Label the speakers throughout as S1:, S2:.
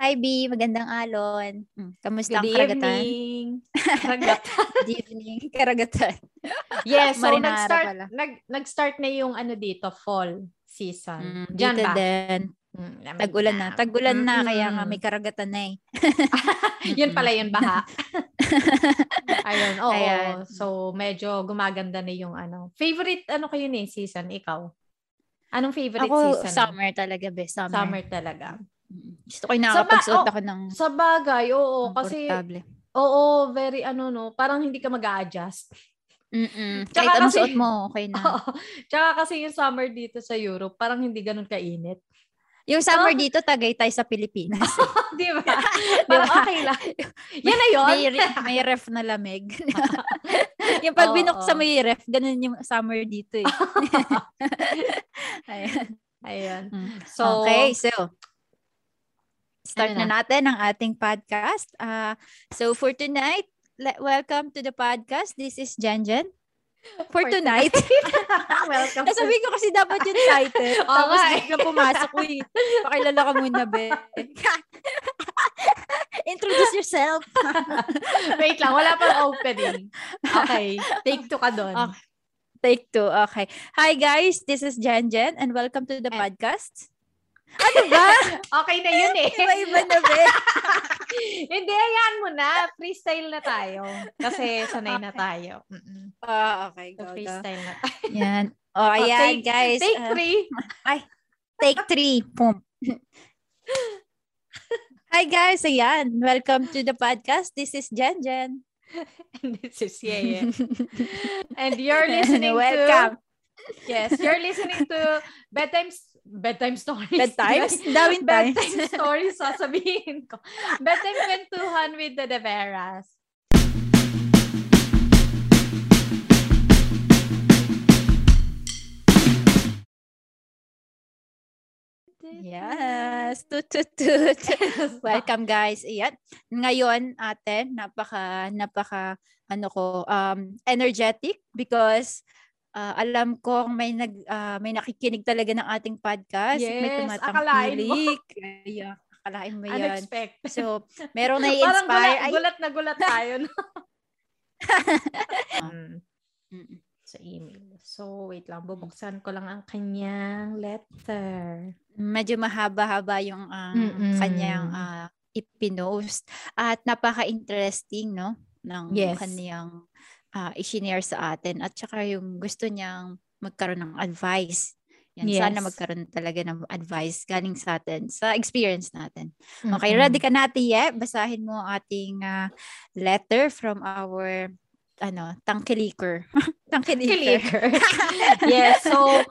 S1: Hi, B. Magandang alon. Hmm, Kamusta ang
S2: Good
S1: karagatan?
S2: evening. Karagatan.
S1: Good evening. Karagatan.
S2: yes, so
S1: Marinara
S2: nag-start,
S1: pala.
S2: nag, nag-start na yung ano dito, fall season.
S1: Mm,
S2: Diyan ba?
S1: din.
S2: Mm,
S1: Tag-ulan na. Tag-ulan na, kaya nga may karagatan na eh.
S2: yun pala yun, baha. Ayun, oo.
S1: Ayan.
S2: So, medyo gumaganda na yung ano. Favorite, ano kayo ni season? Ikaw? Anong favorite
S1: Ako,
S2: season?
S1: summer talaga, be. Summer.
S2: Summer talaga.
S1: Mm. Gusto ko yung nakakapagsuot
S2: ba-
S1: ako ng
S2: Sa bagay, oo. Kasi, oo, very ano no, parang hindi ka mag-a-adjust.
S1: Mm-mm.
S2: Tsaka
S1: Kahit anong
S2: kasi-
S1: suot mo, okay na.
S2: Oo. Tsaka kasi yung summer dito sa Europe, parang hindi ganun kainit.
S1: Yung summer
S2: Oh.
S1: dito, tagaytay sa Pilipinas.
S2: Di ba? Parang okay lang. Yan na yun.
S1: may, may ref na lamig. yung pag
S2: Oo,
S1: binuksan
S2: oo.
S1: mo yung ref, ganun yung summer dito eh. Ayan.
S2: Ayan.
S1: So,
S2: So,
S1: okay, so start
S2: Ano
S1: na natin ang ating podcast. Uh, so for tonight, le- welcome to the podcast. This is Janjan. For,
S2: For
S1: tonight.
S2: welcome.
S1: Nasabi ko kasi dapat yung title.
S2: Oo
S1: Tapos
S2: nga eh.
S1: bigla pumasok. Uy, pakilala ka muna, be. Introduce yourself.
S2: Wait lang, wala pang opening. Okay, take two ka doon.
S1: Okay. Take two. Okay. Hi guys, this is Janjan and welcome to the
S2: And-
S1: podcast. Ano ba?
S2: Okay na yun eh.
S1: Iba-iba na, be.
S2: Hindi, ayan mo na. Freestyle na tayo. Kasi sanay na tayo. Mm-mm.
S1: Ah, okay.
S2: So,
S1: Go, go.
S2: freestyle na tayo.
S1: Yan. Oh, ayan,
S2: take-
S1: guys.
S2: Take
S1: Ah,
S2: three.
S1: take three. Boom. Hi, guys. Ayan. Welcome to the podcast. This is Jen Jen.
S2: And this is Yeye. And you're listening
S1: Welcome.
S2: to... Yes, you're listening to bedtime bedtime stories.
S1: Bedtimes? Daming times.
S2: bedtime stories sasabihin ko. Bedtime kwentuhan with the Deveras.
S1: Yes. Tut, tut, tut. Welcome, guys. Ayan. Ngayon, ate, napaka, napaka, ano ko, um, energetic because uh, alam ko may nag ah, may nakikinig talaga ng ating podcast. may
S2: Yes, mo.
S1: tumatangkilik. Kaya, akalain mo yan.
S2: Unexpected.
S1: So, merong
S2: Parang
S1: nai-inspire.
S2: gulat,
S1: Ay,
S2: gulat na gulat tayo. No? Mm. sa email. So, wait lang. Bubuksan ko lang ang kanyang letter.
S1: medyo mahaba-haba yung ah,
S2: Mm-mm.
S1: kanyang ah, ipinost. At napaka-interesting, no? Ng
S2: Yes.
S1: kanyang uh, i-share sa atin. At saka yung gusto niyang magkaroon ng advice. Yan, Sana
S2: Yes.
S1: magkaroon talaga ng advice galing sa atin, sa experience natin. Okay,
S2: Mm-mm.
S1: ready ka na, Tiye? Basahin mo ating ah, letter from our ano, tangkiliker. tangkiliker.
S2: Yes, so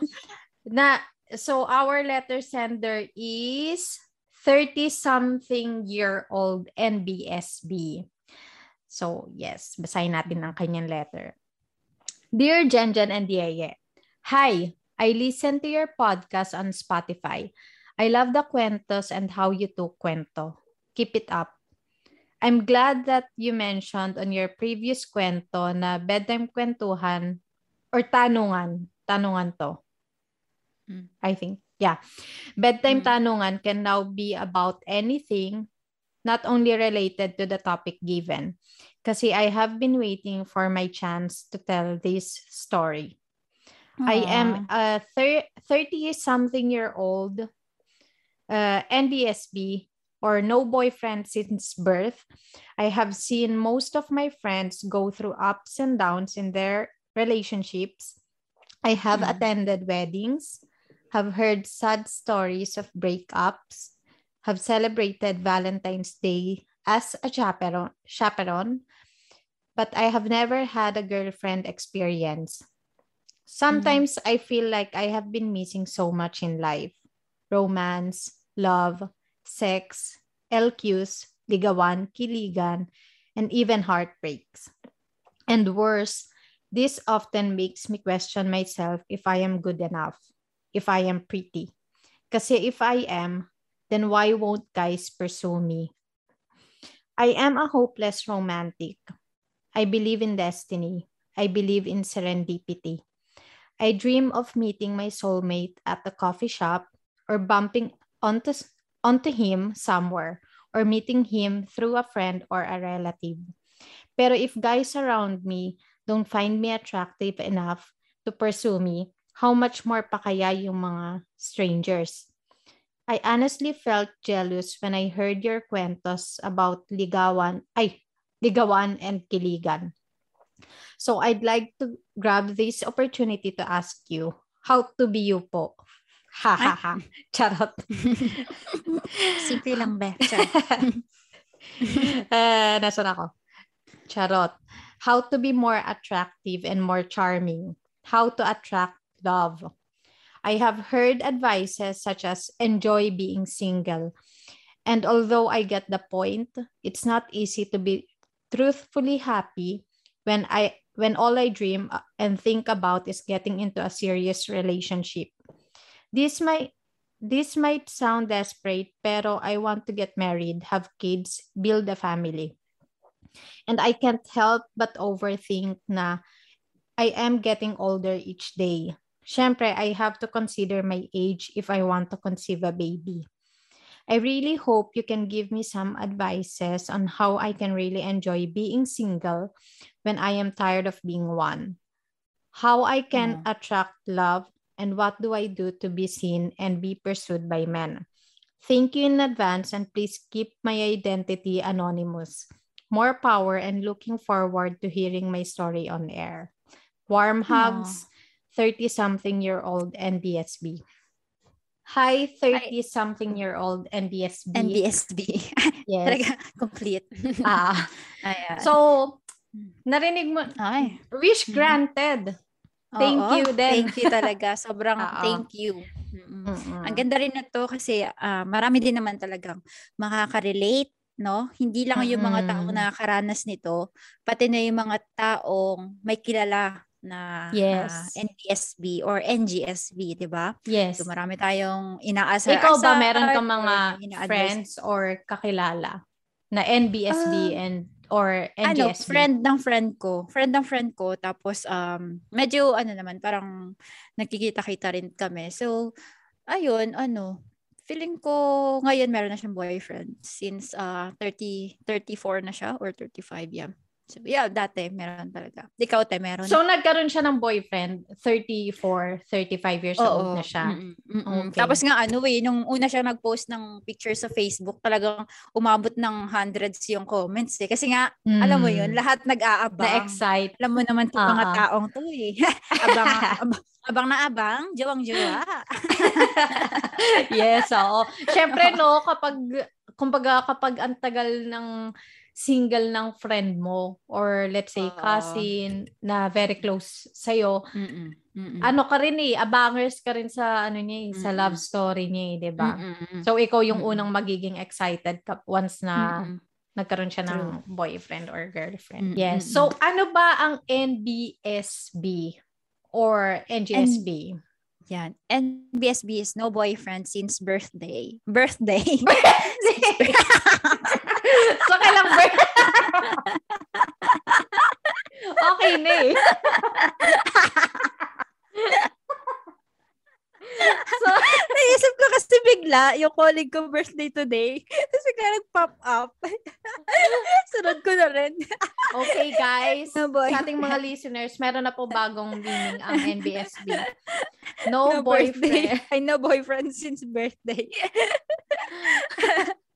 S2: na so our letter sender is 30 something year old NBSB. So, yes, basahin natin ang kanyang letter. Dear Jenjen and Yeye, Hi, I listen to your podcast on Spotify. I love the cuentos and how you do cuento. Keep it up. I'm glad that you mentioned on your previous kwento na bedtime kwentuhan or tanungan. Tanungan to.
S1: Mm.
S2: I think. Yeah. Bedtime
S1: Mm.
S2: tanungan can now be about anything, not only related to the topic given. Kasi I have been waiting for my chance to tell this story. I am a 30 something year old uh, NBSB or no boyfriend since birth. I have seen most of my friends go through ups and downs in their relationships. I have
S1: Mm.
S2: attended weddings, have heard sad stories of breakups, have celebrated Valentine's Day as a chaperone, chaperone but I have never had a girlfriend experience. Sometimes mm. I feel like I have been missing so much in life romance, love, sex, LQs, ligawan, kiligan, and even heartbreaks. And worse, this often makes me question myself if I am good enough, if I am pretty. Kasi if I am, then why won't guys pursue me? I am a hopeless romantic. I believe in destiny. I believe in serendipity. I dream of meeting my soulmate at the coffee shop or bumping onto, onto him somewhere or meeting him through a friend or a relative. Pero if guys around me don't find me attractive enough to pursue me, how much more pa kaya yung mga strangers? I honestly felt jealous when I heard your cuentos about ligawan, ay, ligawan and kiligan. So I'd like to grab this opportunity to ask you, how to be you po? Ha ha ha. Charot.
S1: Simple lang be.
S2: uh, nasan ako? Charot. How to be more attractive and more charming. How to attract love. I have heard advices such as enjoy being single. And although I get the point, it's not easy to be truthfully happy when I when all I dream uh, and think about is getting into a serious relationship. This might this might sound desperate, pero I want to get married, have kids, build a family. And I can't help but overthink na I am getting older each day. Siyempre, I have to consider my age if I want to conceive a baby. I really hope you can give me some advices on how I can really enjoy being single when I am tired of being one. How I can mm. attract love and what do I do to be seen and be pursued by men. Thank you in advance and please keep my identity anonymous. More power and looking forward to hearing my story on air. Warm hugs, 30 something year old NBSB. Hi, 30 something year old NBSB.
S1: NBSB.
S2: Yes.
S1: Talaga, complete.
S2: ah.
S1: Ayan.
S2: So, narinig mo,
S1: Ay.
S2: wish granted. Thank
S1: Oo,
S2: you din.
S1: Thank you talaga. Sobrang thank you. Mm-mm.
S2: Mm-mm.
S1: Ang ganda rin na to kasi ah, marami din naman talagang makaka-relate, no? Hindi lang yung mga
S2: Mm-mm.
S1: taong nakakaranas nito, pati na yung mga taong may kilala na
S2: Yes.
S1: ah, NPSB or NGSB, di ba?
S2: Yes.
S1: So marami tayong inaasar
S2: Ikaw ba meron kang
S1: or
S2: mga
S1: ina-advise-
S2: friends or kakilala na NBSB
S1: Ah.
S2: and or
S1: ano,
S2: NGSB?
S1: friend ng friend ko. Friend ng friend ko. Tapos, um, medyo, ano naman, parang nagkikita-kita rin kami. So, ayun, ano, feeling ko ngayon meron na siyang boyfriend since uh, 30, 34 na siya or 35, yeah. So, yeah, dati meron talaga. Ikaw, te, meron?
S2: So, nagkaroon siya ng boyfriend, 34, 35 years old na siya.
S1: Mm-mm, mm-mm.
S2: Okay.
S1: Tapos nga ano eh, nung una siya nag-post ng picture sa Facebook, talagang umabot ng hundreds yung comments eh. Kasi nga, alam mo yun,
S2: Mm.
S1: lahat nag-aabang.
S2: Na-excite.
S1: Alam mo naman itong mga
S2: Oo.
S1: taong to eh. abang, abang, abang na abang, jawang-jawa.
S2: yes, oo. Siyempre, no, kapag, kumbaga, kapag ang tagal ng single ng friend mo or let's say cousin na very close sa'yo,
S1: Mm-mm, mm-mm.
S2: ano ka rin eh, abangers ka rin sa ano niya eh, sa
S1: Mm-mm.
S2: love story niya eh, 'di ba?
S1: Mm-mm,
S2: So ikaw yung
S1: Mm-mm.
S2: unang magiging excited ka once na
S1: mm-mm.
S2: nagkaroon siya ng boyfriend or girlfriend.
S1: Mm,
S2: Yes. So ano ba ang NBSB or NGSB?
S1: Yan. NBSB is no boyfriend since birthday. Birthday.
S2: so kailang birth? okay na eh. so,
S1: Naisip ko kasi bigla, yung colleague ko birthday today. Tapos bigla nag-pop up. Sunod ko na rin.
S2: okay guys,
S1: No boy.
S2: sa ating mga listeners, meron na po bagong meaning ang NBSB. No,
S1: No
S2: boyfriend.
S1: birthday. Ay, no boyfriend since birthday.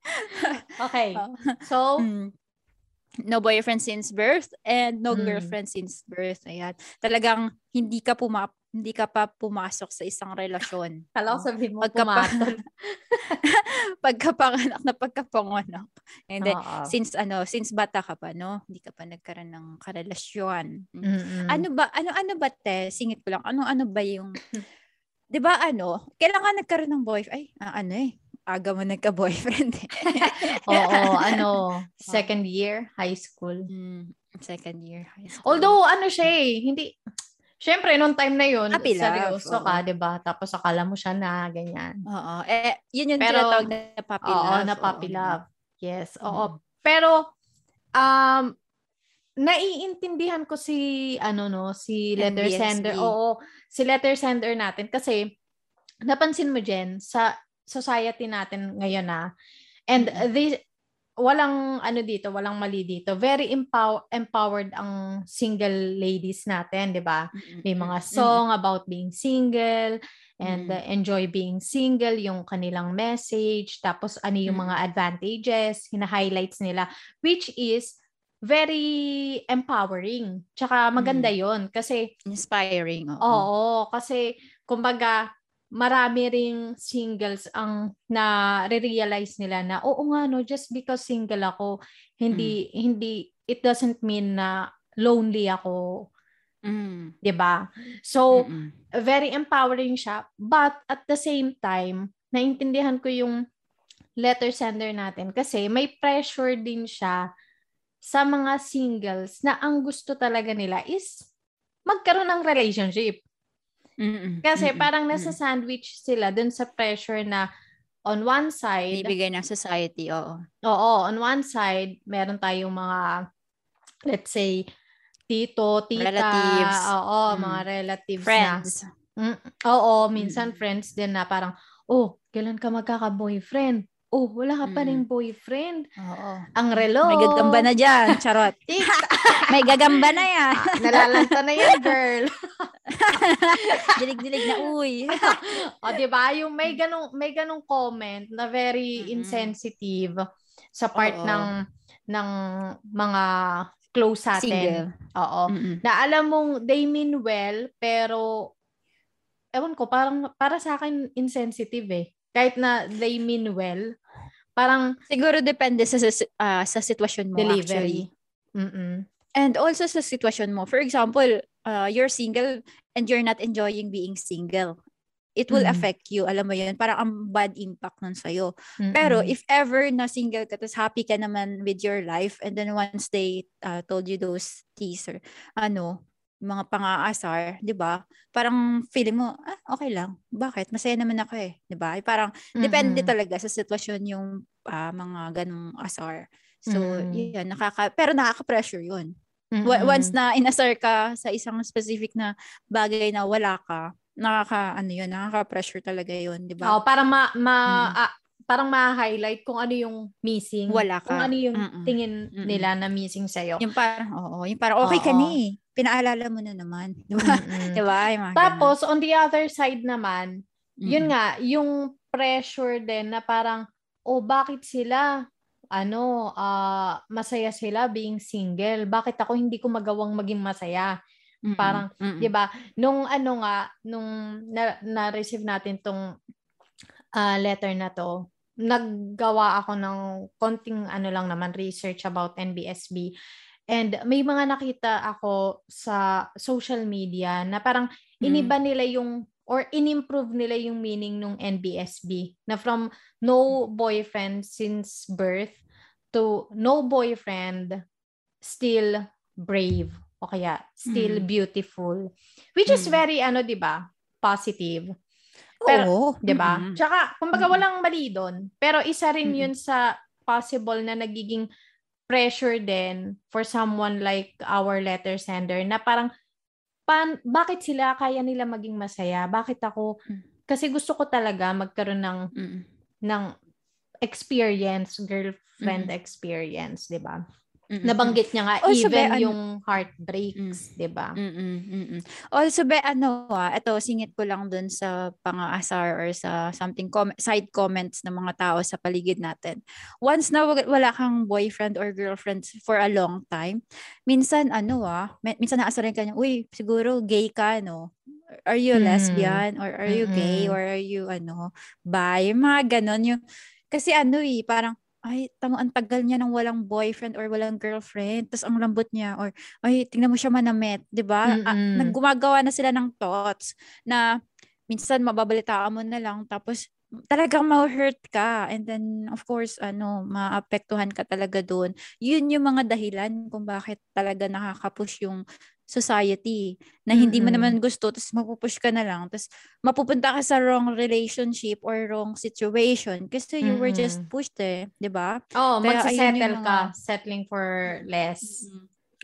S2: Okay.
S1: Oh.
S2: So,
S1: Mm. No boyfriend since birth and no
S2: Mm.
S1: girlfriend since birth. Ayan. Talagang hindi ka puma hindi ka pa pumasok sa isang relasyon.
S2: kala ko sabihin mo
S1: Pagkapa-
S2: pumatol.
S1: Pagkapanganak na pagkapanganak. And then,
S2: Oo.
S1: since ano, since bata ka pa, no? Hindi ka pa nagkaroon ng karelasyon. Mm.
S2: Mm-mm.
S1: Ano ba, ano ano ba te? Singit ko lang. Ano ano ba yung 'Di ba ano? Kailangan nagkaroon ng boyfriend. Ay, ah, ano eh. Aga mo nagka-boyfriend. eh.
S2: Oo, ano, second year high school.
S1: Mm, second year high school.
S2: Although, ano siya eh, hindi, syempre, nung time na yun,
S1: Happy love,
S2: seryoso
S1: oo.
S2: ka, di ba? Tapos akala mo siya na, ganyan.
S1: Oo. Eh, yun yung
S2: Pero-
S1: tinatawag na puppy
S2: Oo,
S1: love.
S2: na puppy
S1: oo.
S2: love. Yes, oo.
S1: Mm.
S2: Pero, um, naiintindihan ko si, ano no, si letter
S1: NBSB.
S2: sender. Oo, si letter sender natin. Kasi, napansin mo, Jen, sa society natin ngayon na, and
S1: Mm.
S2: this, walang ano dito, walang mali dito. Very empow- empowered ang single ladies natin, 'di ba? May mga song about being single and uh, enjoy being single, yung kanilang message, tapos ano yung mga advantages, hina-highlights nila which is very empowering. Tsaka maganda 'yon kasi
S1: inspiring. Oo.
S2: Oo, kasi kumbaga marami ring singles ang na realize nila na oo nga no just because single ako hindi mm. hindi it doesn't mean na lonely ako
S1: mm.
S2: 'di ba so Mm-mm. very empowering siya but at the same time naintindihan ko yung letter sender natin kasi may pressure din siya sa mga singles na ang gusto talaga nila is magkaroon ng relationship
S1: Mm-mm.
S2: Kasi
S1: Mm-mm.
S2: parang nasa sandwich sila dun sa pressure na on one side,
S1: Ibigay ng society, oo.
S2: oo, on one side, meron tayong mga, let's say, tito, tita,
S1: Relatives.
S2: oo,
S1: Mm.
S2: mga relatives
S1: Friends.
S2: na. Mm, oo, minsan
S1: Mm.
S2: friends din na parang, oh, kailan ka magkaka-boyfriend? Oh, wala ka pa
S1: Mm.
S2: rin boyfriend.
S1: Oo.
S2: Ang relo.
S1: May gagamba na dyan. Charot. May gagamba na yan.
S2: Ah, nalalanta na yan, girl.
S1: Dilig-dilig na uy.
S2: o, di ba? Yung may ganong, may ganong comment na very
S1: Mm-mm.
S2: insensitive sa part
S1: Oo.
S2: ng ng mga close sa atin.
S1: Single.
S2: Oo.
S1: Mm-mm.
S2: Na alam mong they mean well, pero ewan ko, parang para sa akin insensitive eh. Kahit na they mean well, parang
S1: Siguro depende sa sa, ah, sa sitwasyon mo actually.
S2: delivery. Mm-mm.
S1: And also sa sitwasyon mo. For example, uh, you're single and you're not enjoying being single. It will
S2: Mhm.
S1: affect you. Alam mo yun? Parang ang bad impact nun sa'yo.
S2: Mm-mm.
S1: Pero if ever na single ka, tapos happy ka naman with your life, and then once they uh, told you those teaser, ano, mga pang-aasar, di ba? Parang feeling mo, ah, okay lang. Bakit? Masaya naman ako eh. Di ba? Parang, depende
S2: Mm-mm.
S1: talaga sa sitwasyon yung ah, mga ganong asar. So,
S2: Mm.
S1: yun, nakaka, pero nakaka-pressure yun.
S2: Mm-mm.
S1: Wa- Once na inasar ka sa isang specific na bagay na wala ka, nakaka, ano yun, nakaka-pressure talaga yun, di ba?
S2: Oo, para ma, ma
S1: Mm.
S2: ah, parang ma-highlight kung ano yung missing.
S1: Wala
S2: Kung
S1: ka.
S2: ano yung
S1: Mm-mm.
S2: tingin
S1: Mm-mm.
S2: nila na missing sa'yo.
S1: Yung parang, oo, yung parang okay ka
S2: Oo.
S1: ni. Pinaalala mo na naman. Di ba?
S2: Mm-mm.
S1: Di ba? Yung mga
S2: Tapos, on the other side naman,
S1: ganun.
S2: yun nga, yung pressure din na parang, oh, bakit sila, ano, ah, masaya sila being single? Bakit ako hindi ko magawang maging masaya?
S1: Mm-mm.
S2: parang. 'Di ba? Nung ano nga, nung na, na-receive natin tong ah, letter na to, naggawa ako ng konting ano lang naman research about NBSB. And may mga nakita ako sa social media na parang
S1: Mm.
S2: iniba nila yung or inimprove nila yung meaning ng NBSB na from no boyfriend since birth to no boyfriend still brave o kaya still
S1: Mm.
S2: beautiful which is
S1: Mm.
S2: very ano 'di ba positive pero. 'di ba
S1: Mm-mm.
S2: tsaka kumbaga walang mali doon pero isa rin
S1: Mm-mm.
S2: yun sa possible na nagiging pressure din for someone like our letter sender na parang pan, bakit sila kaya nila maging masaya bakit ako
S1: Mm.
S2: kasi gusto ko talaga magkaroon ng
S1: Mm-mm.
S2: ng experience girlfriend
S1: Mm.
S2: experience 'di ba
S1: Mm-mm.
S2: nabanggit niya nga
S1: Also,
S2: even
S1: be, ano-
S2: yung heartbreaks 'di ba.
S1: Also, be, ano ah, ito, singit ko lang dun sa pang-aasar or sa something, com- side comments ng mga tao sa paligid natin. Once na wala kang boyfriend or girlfriend for a long time, minsan, ano ah, min- minsan naasarin ka niya, uy, siguro gay ka, no? Are you
S2: Mm.
S1: lesbian? Or are you gay?
S2: Mm-mm.
S1: Or are you, ano, bi? Mga ganon. Yung, kasi ano eh, parang, ay, tamo, ang tagal niya nang walang boyfriend or walang girlfriend. Tapos ang lambot niya. Or, ay, tingnan mo siya manamit. 'di ba? Ah,
S2: Mm-mm.
S1: naggumagawa na sila ng thoughts na minsan mababalitaan mo na lang. Tapos, talagang ma-hurt ka. And then, of course, ano, maapektuhan ka talaga doon. Yun yung mga dahilan kung bakit talaga nakaka-push yung society na hindi mo
S2: Mm-mm.
S1: naman gusto tapos mapupush ka na lang tapos mapupunta ka sa wrong relationship or wrong situation kasi you were just pushed eh, 'di ba?
S2: oh
S1: yung
S2: ka settling for less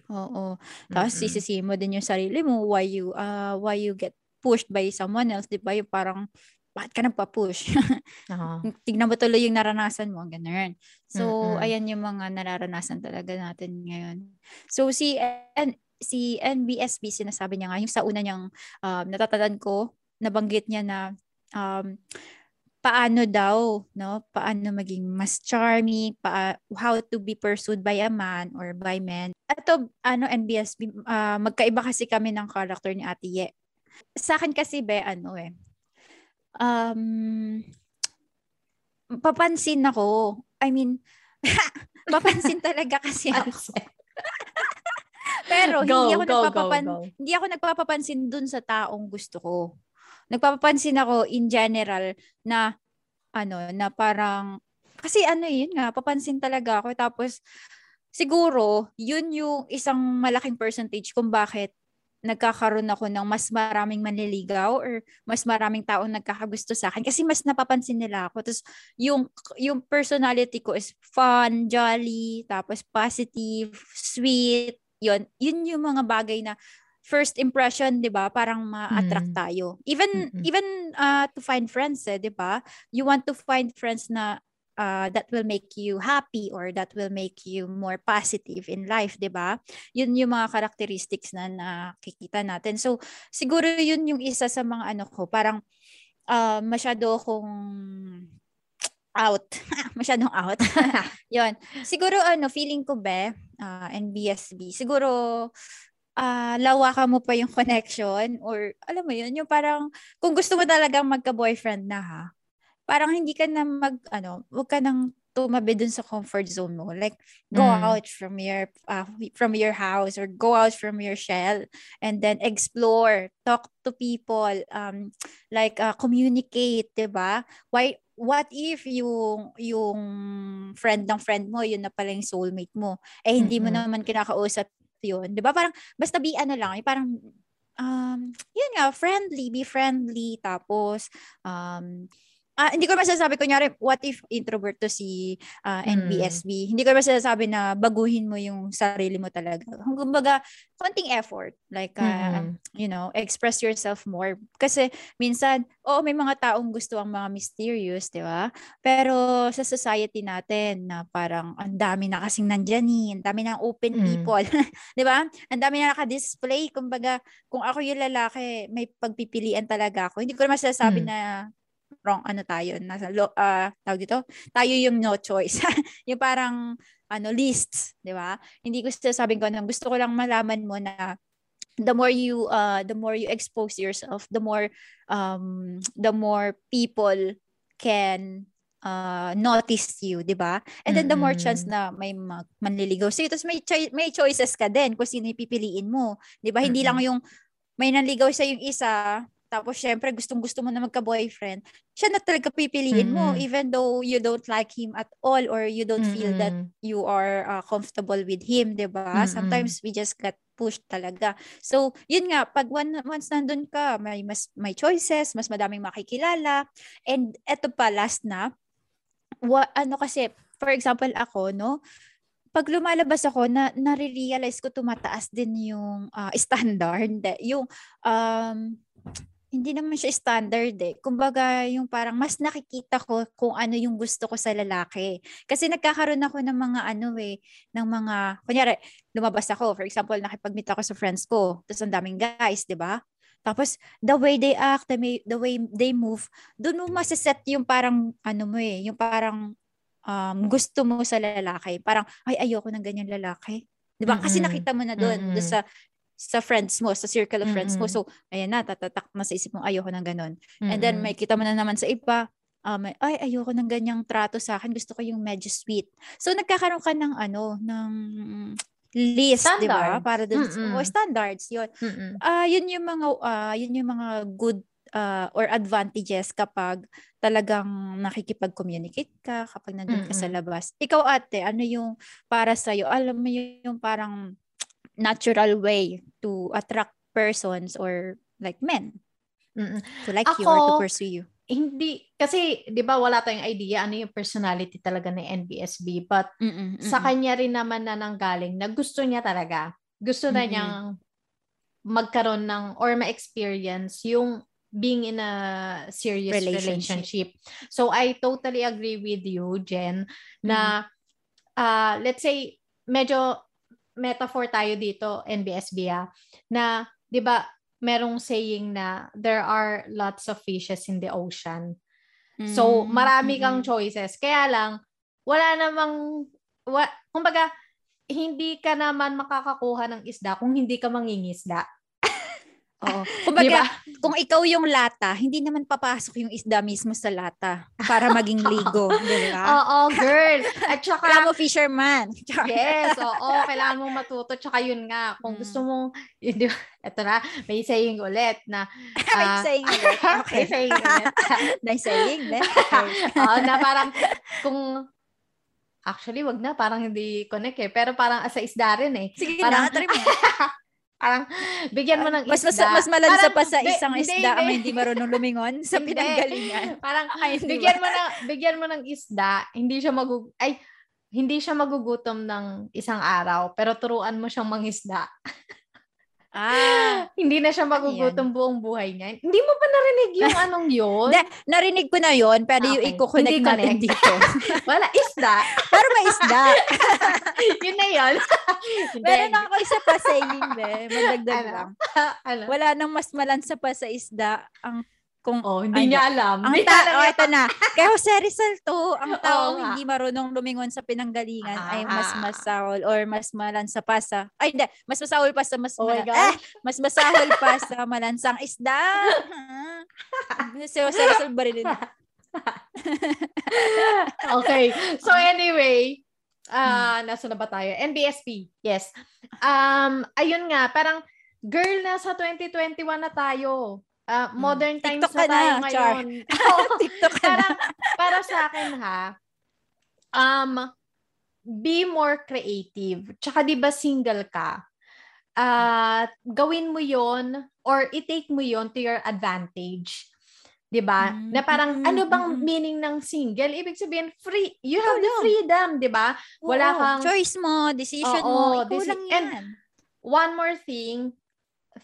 S1: Oo. Tapos
S2: Mm-mm.
S1: sisisihin mo din yung sarili mo why you uh why you get pushed by someone else, 'di ba? Yung parang bakit ka nagpa-push?
S2: Oo.
S1: Tignan mo tuloy yung naranasan mo, ganun. So,
S2: Mm-mm.
S1: ayan yung mga nararanasan talaga natin ngayon. So, si N si NBSB, sinasabi niya nga, yung sa una niyang um, natatandaan ko, nabanggit niya na um, paano daw, no? Paano maging mas charming, pa, how to be pursued by a man or by men. Ito, ano, NBSB, ah, magkaiba kasi kami ng character ni Ate Ye. Sa akin kasi, be, ano eh, um, papansin ako. I mean, papansin talaga kasi ako. Pero
S2: Go,
S1: hindi ako
S2: go, go,
S1: nagpapapan
S2: go.
S1: hindi ako nagpapapansin dun sa taong gusto ko. Nagpapapansin ako in general na ano, na parang kasi ano eh, yun nga, papansin talaga ako tapos siguro yun yung isang malaking percentage kung bakit nagkakaroon ako ng mas maraming manliligaw or mas maraming taong nagkakagusto sa akin kasi mas napapansin nila ako. Tapos yung yung personality ko is fun, jolly, tapos positive, sweet. Yun, yun yung mga bagay na first impression, 'di ba? Parang ma-attract
S2: Mm.
S1: tayo. Even
S2: Mm-mm.
S1: even uh, to find friends, eh, 'di ba? You want to find friends na uh, that will make you happy or that will make you more positive in life, 'di ba? Yun yung mga characteristics na nakikita natin. So, siguro yun yung isa sa mga ano ko, parang uh, masyado akong out. Masyadong out. Yun. Siguro ano, feeling ko be, uh, NBSB, siguro ah lawakan mo pa yung connection or alam mo yun, yung parang kung gusto mo talagang magka-boyfriend na ha, parang hindi ka na mag, ano, wag ka nang tumabi dun sa comfort zone mo. Like, go
S2: Mm.
S1: out from your, uh, from your house or go out from your shell and then explore, talk to people, um, like, uh, communicate, 'di ba Why, what if yung, yung friend ng friend mo, yun na pala yung soulmate mo, eh, hindi mo
S2: Mm-mm.
S1: naman kinakausap yun, 'di ba Parang, basta be ano lang, yung parang, um, yun nga, friendly, be friendly, tapos, um, ah, hindi ko masasabi, kunyari, what if introvert to si ah,
S2: Mm.
S1: NBSB? Hindi ko masasabi na baguhin mo yung sarili mo talaga. Kumbaga, konting effort. Like, ah,
S2: Mm-mm.
S1: you know, express yourself more. Kasi, minsan, oo, may mga taong gusto ang mga mysterious, di ba? Pero, sa society natin, na parang, ang dami na kasing nandyan eh, ang dami ng open
S2: Mm.
S1: people. di ba? Ang dami na naka-display. Kumbaga, kung ako yung lalaki, may pagpipilian talaga ako. Hindi ko masasabi
S2: Mm.
S1: na wrong ano tayo nasa lo, ah tawag dito? Tayo yung no choice. Yung parang ano lists di ba? Hindi ko sasabing ko gusto ko lang malaman mo na the more you uh the more you expose yourself the more um the more people can uh notice you di ba? And then the more chance na may mag, manliligaw sa'yo. Tapos may choi- may choices ka din kung sino yung pipiliin mo di ba? Hindi lang yung may nanligaw sa yung isa tapos syempre gustong gusto mo na magka-boyfriend siya na talaga pipiliin mo
S2: Mm-mm.
S1: even though you don't like him at all or you don't feel that you are uh, comfortable with him, 'di ba?
S2: Mm-mm.
S1: Sometimes we just got pushed talaga. So, yun nga, pag one, once nandun ka, may mas may choices, mas madaming makikilala. And eto pa last na, wa, ano kasi, for example ako, no, pag lumalabas ako, na nare-realize ko tumataas din yung ah, standard. Yung, um, hindi naman siya standard eh. Kumbaga, yung parang mas nakikita ko kung ano yung gusto ko sa lalaki. Kasi nagkakaroon ako ng mga ano eh, ng mga, kunyari, lumabas ako, for example, nakipag-meet ako sa friends ko, tapos ang daming guys, di ba? Tapos, the way they act, the, may, the way they move, doon mo masaset yung parang, ano mo eh, yung parang um, gusto mo sa lalaki. Parang, ay, ayoko ng ganyan lalaki. Di ba? Kasi nakita mo na doon, doon
S2: Mm-mm.
S1: sa sa friends mo, sa circle of friends mo.
S2: Mm-mm.
S1: So, ayan na, tatatak na sa isip mo, ayoko ng ganun. And then, may kita mo na naman sa iba, um, ay, ayoko ng ganyang trato sa akin. Gusto ko yung medyo sweet. So, nagkakaroon ka ng ano, ng list, di ba? Para dun,
S2: Mm-mm.
S1: oh, standards, yun.
S2: Mm-mm.
S1: Ah, yun yung mga ah, yun yung mga good ah, or advantages kapag talagang nakikipag-communicate ka kapag nandun ka sa labas. Ikaw ate, ano yung para sa Alam mo yun yung parang natural way to attract persons or like men
S2: Mm-mm.
S1: to like you or to
S2: Ako,
S1: pursue you.
S2: Hindi, kasi, di ba, wala tayong idea ano yung personality talaga ni NBSB. But,
S1: Mm-mm,
S2: sa
S1: mm-mm.
S2: kanya rin naman na nanggaling na gusto niya talaga. Gusto na
S1: Mm-mm.
S2: niyang magkaroon ng, or ma-experience yung being in a serious relationship.
S1: Relationship.
S2: So I totally agree with you, Jen, na uh, let's say medyo metaphor tayo dito NBSB ah, na 'di ba merong saying na there are lots of fishes in the ocean. So
S1: Mm,
S2: marami kang
S1: mm-mm.
S2: choices. Kaya lang wala namang wa, kumbaga hindi ka naman makakakuha ng isda kung hindi ka mangingisda.
S1: Oo. Kumbaga,
S2: ba?
S1: kung ikaw yung lata, hindi naman papasok yung isda mismo sa lata para maging ligo, di ba?
S2: Oo, girl. At saka
S1: Kailangan mo fisherman.
S2: Yes, oo, kailangan mong matuto. Tsaka yun nga, kung
S1: Mm.
S2: gusto mong, yun, di ba, eto na, may saying ulit na,
S1: May
S2: ah,
S1: saying ulit.
S2: may
S1: Okay.
S2: saying ulit.
S1: May saying, ne? Okay.
S2: Oo, na parang, kung, actually, wag na, parang hindi connect eh. Pero parang sa isda rin eh.
S1: Sige
S2: Parang-
S1: na, try mo.
S2: Parang, bigyan mo ng
S1: Mas, mas,
S2: isda.
S1: mas malansa
S2: Parang,
S1: pa sa isang
S2: hindi,
S1: isda ang
S2: hindi.
S1: marunong lumingon sa pinanggalingan.
S2: Parang,
S1: Ay,
S2: bigyan mo ng, bigyan mo ng isda, hindi siya magug, ay, hindi siya magugutom ng isang araw, pero turuan mo siyang mangisda.
S1: Ah,
S2: Hindi na siya magugutom buong buhay niya. Hindi mo ba narinig yung anong yun?
S1: Hindi, narinig ko na yon pero yung
S2: Okay.
S1: i-connect
S2: Hindi
S1: natin
S2: connect.
S1: dito.
S2: Wala, isda.
S1: Pero may isda.
S2: yun na yun.
S1: Meron ako isa pa saying, be. Madagdag
S2: Ano?
S1: lang.
S2: ano?
S1: Wala nang mas malansa pa sa isda ang kung
S2: Oh, hindi niya alam.
S1: ang
S2: Hindi
S1: ta- oh, ito na. Kaya Jose Rizal to, ang taong
S2: nga.
S1: hindi marunong lumingon sa pinanggalingan ay mas
S2: Ah.
S1: masahol or mas malansa pa sa, ay hindi, mas masahol pa sa mas,
S2: Oh
S1: mala- eh, mas masahol pa sa malansang isda. si Jose Rizal Barilin.
S2: okay. So anyway, ah nasa na ba tayo? NBSP. Yes. Um, ayun nga, parang girl nasa 2021 na tayo. Ah, modern times
S1: TikTok
S2: na
S1: na,
S2: tayo
S1: Char.
S2: ngayon.
S1: TikTok ka na.
S2: parang para sa akin ha, um, be more creative. Tsaka di ba single ka? Ah, gawin mo yon or i-take mo yon to your advantage. 'Di ba?
S1: Mm,
S2: Na parang
S1: mm,
S2: ano bang
S1: mm.
S2: meaning ng single? Ibig sabihin free. You have the freedom, 'di ba? Wala
S1: Oo,
S2: kang-
S1: choice mo, decision
S2: Oo,
S1: mo, ikaw
S2: deci-
S1: lang
S2: and-
S1: yan.
S2: One more thing,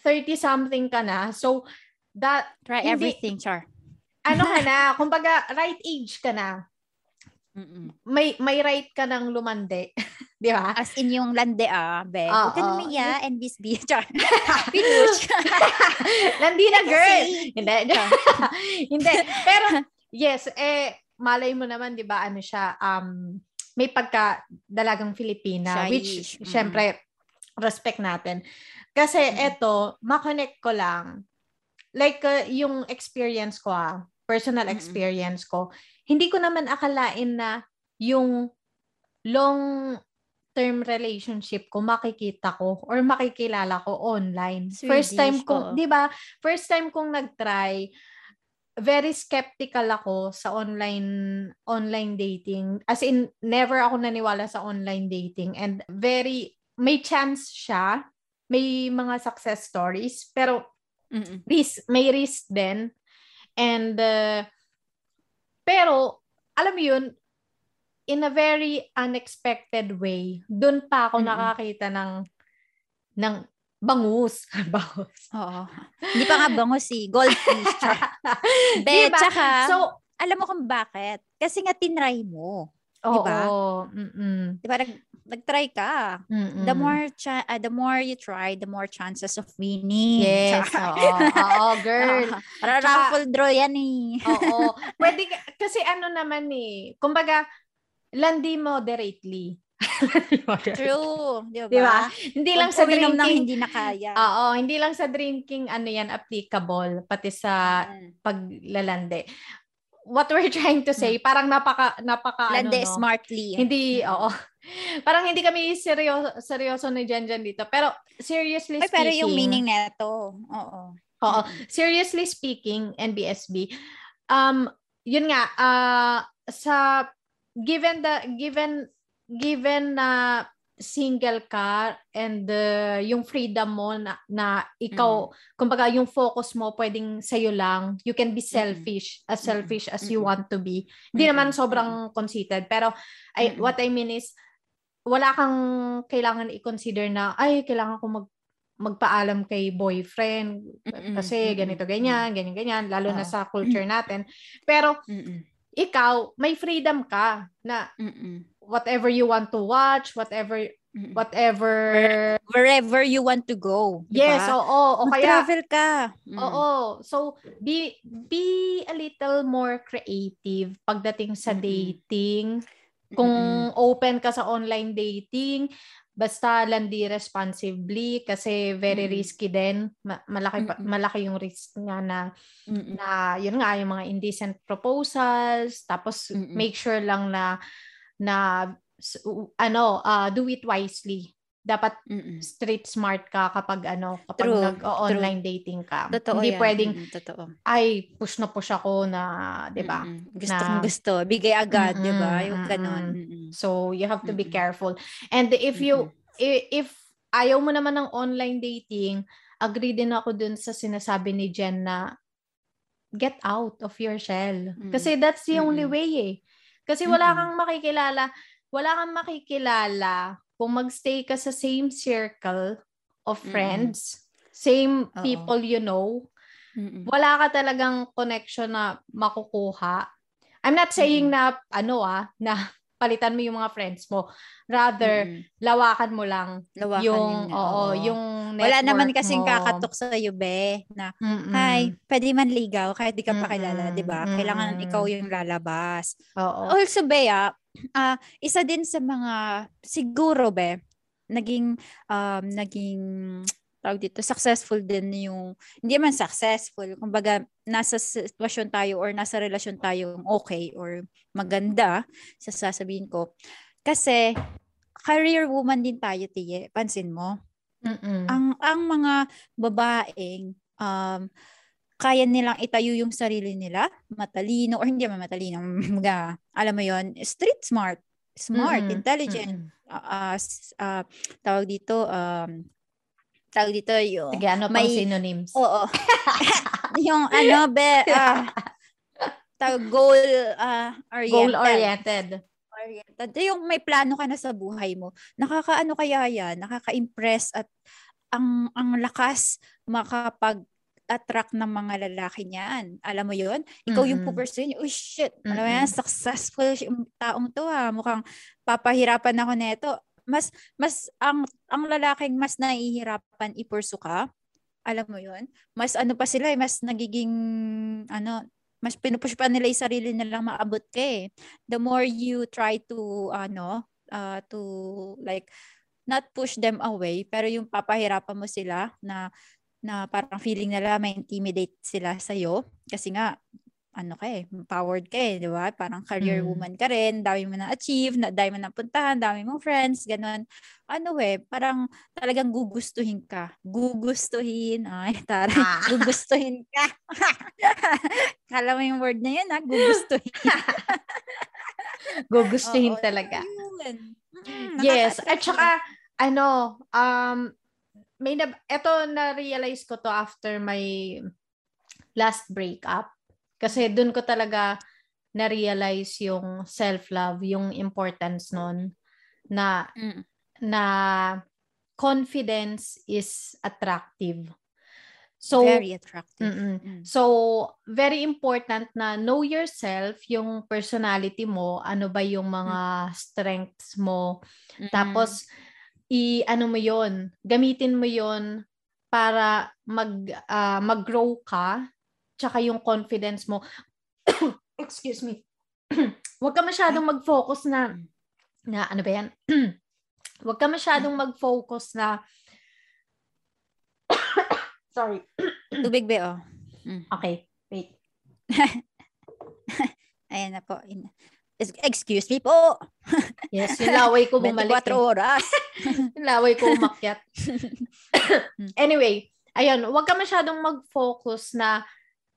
S2: 30 something ka na. So that
S1: Try
S2: hindi-
S1: everything, Char.
S2: ano ka na, kumbaga right age ka na.
S1: Mm-mm.
S2: May may right ka ng lumande. 'Di ba?
S1: As in yung lande ah, be.
S2: Oo.
S1: Huwag ka namiya and bisbi. Char. Pinush.
S2: Landi na girl. Hindi. Hindi. Pero yes, eh malay mo naman 'di ba ano siya um may pagka dalagang Filipina
S1: Shyish.
S2: which
S1: Mm.
S2: syempre respect natin. Kasi
S1: Mm.
S2: eto, ma-connect ko lang. Like uh, yung experience ko ah, personal
S1: Mm-mm.
S2: experience ko, hindi ko naman akalain na yung long term relationship ko makikita ko or makikilala ko online. First time
S1: Swedish,
S2: ko. 'di ba? First time kong nag-try very skeptical ako sa online online dating. As in never ako naniwala sa online dating and very may chance siya, may mga success stories, pero
S1: Mm-mm.
S2: risk, may risk din. And, uh, pero, alam mo yun, in a very unexpected way, dun pa ako
S1: Mm-mm.
S2: nakakita ng, ng bangus. bangus.
S1: Oo. Hindi pa nga bango si Goldfish. Char. Be,
S2: Diba?
S1: tsaka,
S2: So,
S1: alam mo kung bakit? Kasi nga tinry mo.
S2: oo.
S1: Diba?
S2: Mm-mm.
S1: Di ba? Nag, nag-try ka.
S2: Mm-mm.
S1: The more cha- uh, the more you try, the more chances of winning.
S2: Yes, oo. Oo, girl.
S1: Para raffle draw yan eh.
S2: Oo. Pwede, ka- kasi ano naman eh, kumbaga, landi moderately.
S1: True. Di ba?
S2: Di ba? Hindi lang sa drinking.
S1: hindi na kaya.
S2: Oo, hindi lang sa drinking ano yan applicable pati sa
S1: Mm.
S2: paglalande. What we're trying to say, parang napaka napaka ano,
S1: Lande
S2: no?
S1: smartly.
S2: Hindi,
S1: Mm.
S2: oo. Parang hindi kami seryoso seryoso ni Jan Jan dito. Pero seriously
S1: Ay,
S2: speaking,
S1: pero yung meaning neto. Oo.
S2: Oo. Seriously speaking, NBSB, um, yun nga, uh, sa, given the, given, given na single ka and uh, yung freedom mo na, na ikaw, kumbaga yung focus mo pwedeng sa'yo lang, you can be selfish, as
S1: Mm-mm.
S2: selfish as you want to be. Hindi naman
S1: Mm-mm.
S2: sobrang conceited, pero I, what I mean is, wala kang kailangan i-consider na, ay, kailangan ko mag magpaalam kay boyfriend
S1: Mm-mm,
S2: kasi
S1: mm-mm,
S2: ganito ganyan, ganyan ganyan lalo na
S1: Oo.
S2: sa culture natin. Pero
S1: Mm-mm.
S2: ikaw, may freedom ka na
S1: Mm-mm.
S2: whatever you want to watch, whatever whatever
S1: Wherever you want to go. di
S2: Yes,
S1: ba?
S2: oo, o kaya
S1: Mag-travel ka. Mm.
S2: Oo. So, be be a little more creative pagdating sa
S1: Mm-mm.
S2: dating. Kung open ka sa online dating, basta landi responsibly kasi very
S1: Mm-mm.
S2: risky din. Ma- malaki pa-
S1: Mm-mm.
S2: malaki yung risk nga na
S1: Mm-mm.
S2: na yun nga yung mga indecent proposals tapos
S1: Mm-mm.
S2: make sure lang na na ano uh, do it wisely dapat
S1: Mm-mm.
S2: street smart ka kapag ano kapag
S1: True,
S2: nag-online dating ka
S1: Totoo
S2: hindi
S1: yan.
S2: pwedeng
S1: Mm-mm, totoo.
S2: ay push na push ako na 'di ba.
S1: Gusto
S2: Na-
S1: kong gusto. Bigay agad, di ba? Yung ganon. Mm-mm.
S2: so you have to be
S1: Mm-mm.
S2: careful and if you if ayaw mo naman ng online dating agree din ako dun sa sinasabi ni Jen na get out of your shell
S1: Mm.
S2: kasi that's the only
S1: Mm-mm.
S2: way eh kasi wala kang makikilala wala kang makikilala kung magstay ka sa same circle of friends same
S1: Oo.
S2: people you know
S1: Mm-mm.
S2: wala ka talagang connection na makukuha. I'm not saying na ano ah na palitan mo yung mga friends mo. Rather,
S1: Mm-mm.
S2: lawakan mo lang
S1: Lawakan
S2: yung
S1: yun,
S2: oo,
S1: oo.
S2: yung
S1: Wala naman
S2: network
S1: kasing
S2: mo.
S1: kakatok sa iyo, be, na,
S2: Mm-mm.
S1: hi, pwede man ligaw kahit di ka pa kilala, di ba? Kailangan
S2: mm-mm.
S1: ikaw yung lalabas.
S2: Oo.
S1: Also, Bea, ah isa din sa mga, siguro, be, naging, um, naging, tawag dito, successful din yung, hindi man successful, kumbaga, nasa sitwasyon tayo or nasa relasyon tayo okay or maganda, sa sasabihin ko. Kasi, career woman din tayo, Tiye. Pansin mo?
S2: Mm-mm.
S1: Ang, ang mga babaeng, um, kaya nilang itayo yung sarili nila, matalino, or hindi man matalino, mga, alam mo yon street smart, smart,
S2: Mm-mm.
S1: intelligent,
S2: Mm-mm.
S1: uh, uh, tawag dito, um, tawag dito yung,
S2: Sige, ano pang
S1: may-
S2: synonyms?
S1: oo, yung ano, be, ah, tawag goal, uh, oriented.
S2: Goal-oriented.
S1: Oriented. Yung may plano ka na sa buhay mo. Nakakaano kaya yan? Nakaka-impress at ang ang lakas makapag attract ng mga lalaki niyan. Alam mo yon Ikaw yung
S2: Mm-mm.
S1: pupursue niya. Oh shit, alam mo yan, successful yung taong to ha. Mukhang papahirapan ako neto. Mas, mas, ang, ang lalaking mas nahihirapan ipursu ka, alam mo yon mas ano pa sila eh, mas nagiging, ano, mas pinupush pa nila yung sarili nilang maabot ka eh. The more you try to ano uh, to like not push them away pero yung papahirapan mo sila na na parang feeling nila may intimidate sila sa kasi nga ano ka eh, empowered ka eh, di ba? Parang career
S2: Mm.
S1: woman ka rin, dami mo na achieve, na, dami mo na puntahan, dami mong friends, ganun. Ano eh, parang talagang gugustuhin ka. Gugustuhin. Ay, taray.
S2: Ah.
S1: Gugustuhin ka. Kala mo yung word na yun, ha? Gugustuhin.
S2: Gugustuhin
S1: Oo,
S2: talaga.
S1: yun. Mm,
S2: Yes, at saka ano, um may na eto na realize ko to after my last breakup. Kasi doon ko talaga na realize yung self-love, yung importance nun na
S1: Mm.
S2: na confidence is attractive. So
S1: Very attractive.
S2: Mm-mm.
S1: Mm.
S2: So, very important na know yourself, yung personality mo, ano ba yung mga strengths mo.
S1: Mm.
S2: Tapos, i ano mo yon gamitin mo yon para mag, ah, mag-grow ka, tsaka yung confidence mo. Excuse me. Huwag ka masyadong mag-focus na, na ano ba yan? Huwag ka masyadong mag-focus na, sorry,
S1: Tubig be, oh.
S2: okay, wait.
S1: Ayan na po. Excuse me po.
S2: Yes, yung laway ko bumalik.
S1: 24
S2: eh.
S1: oras.
S2: Yung laway ko umakyat. anyway, ayun, huwag ka masyadong mag-focus na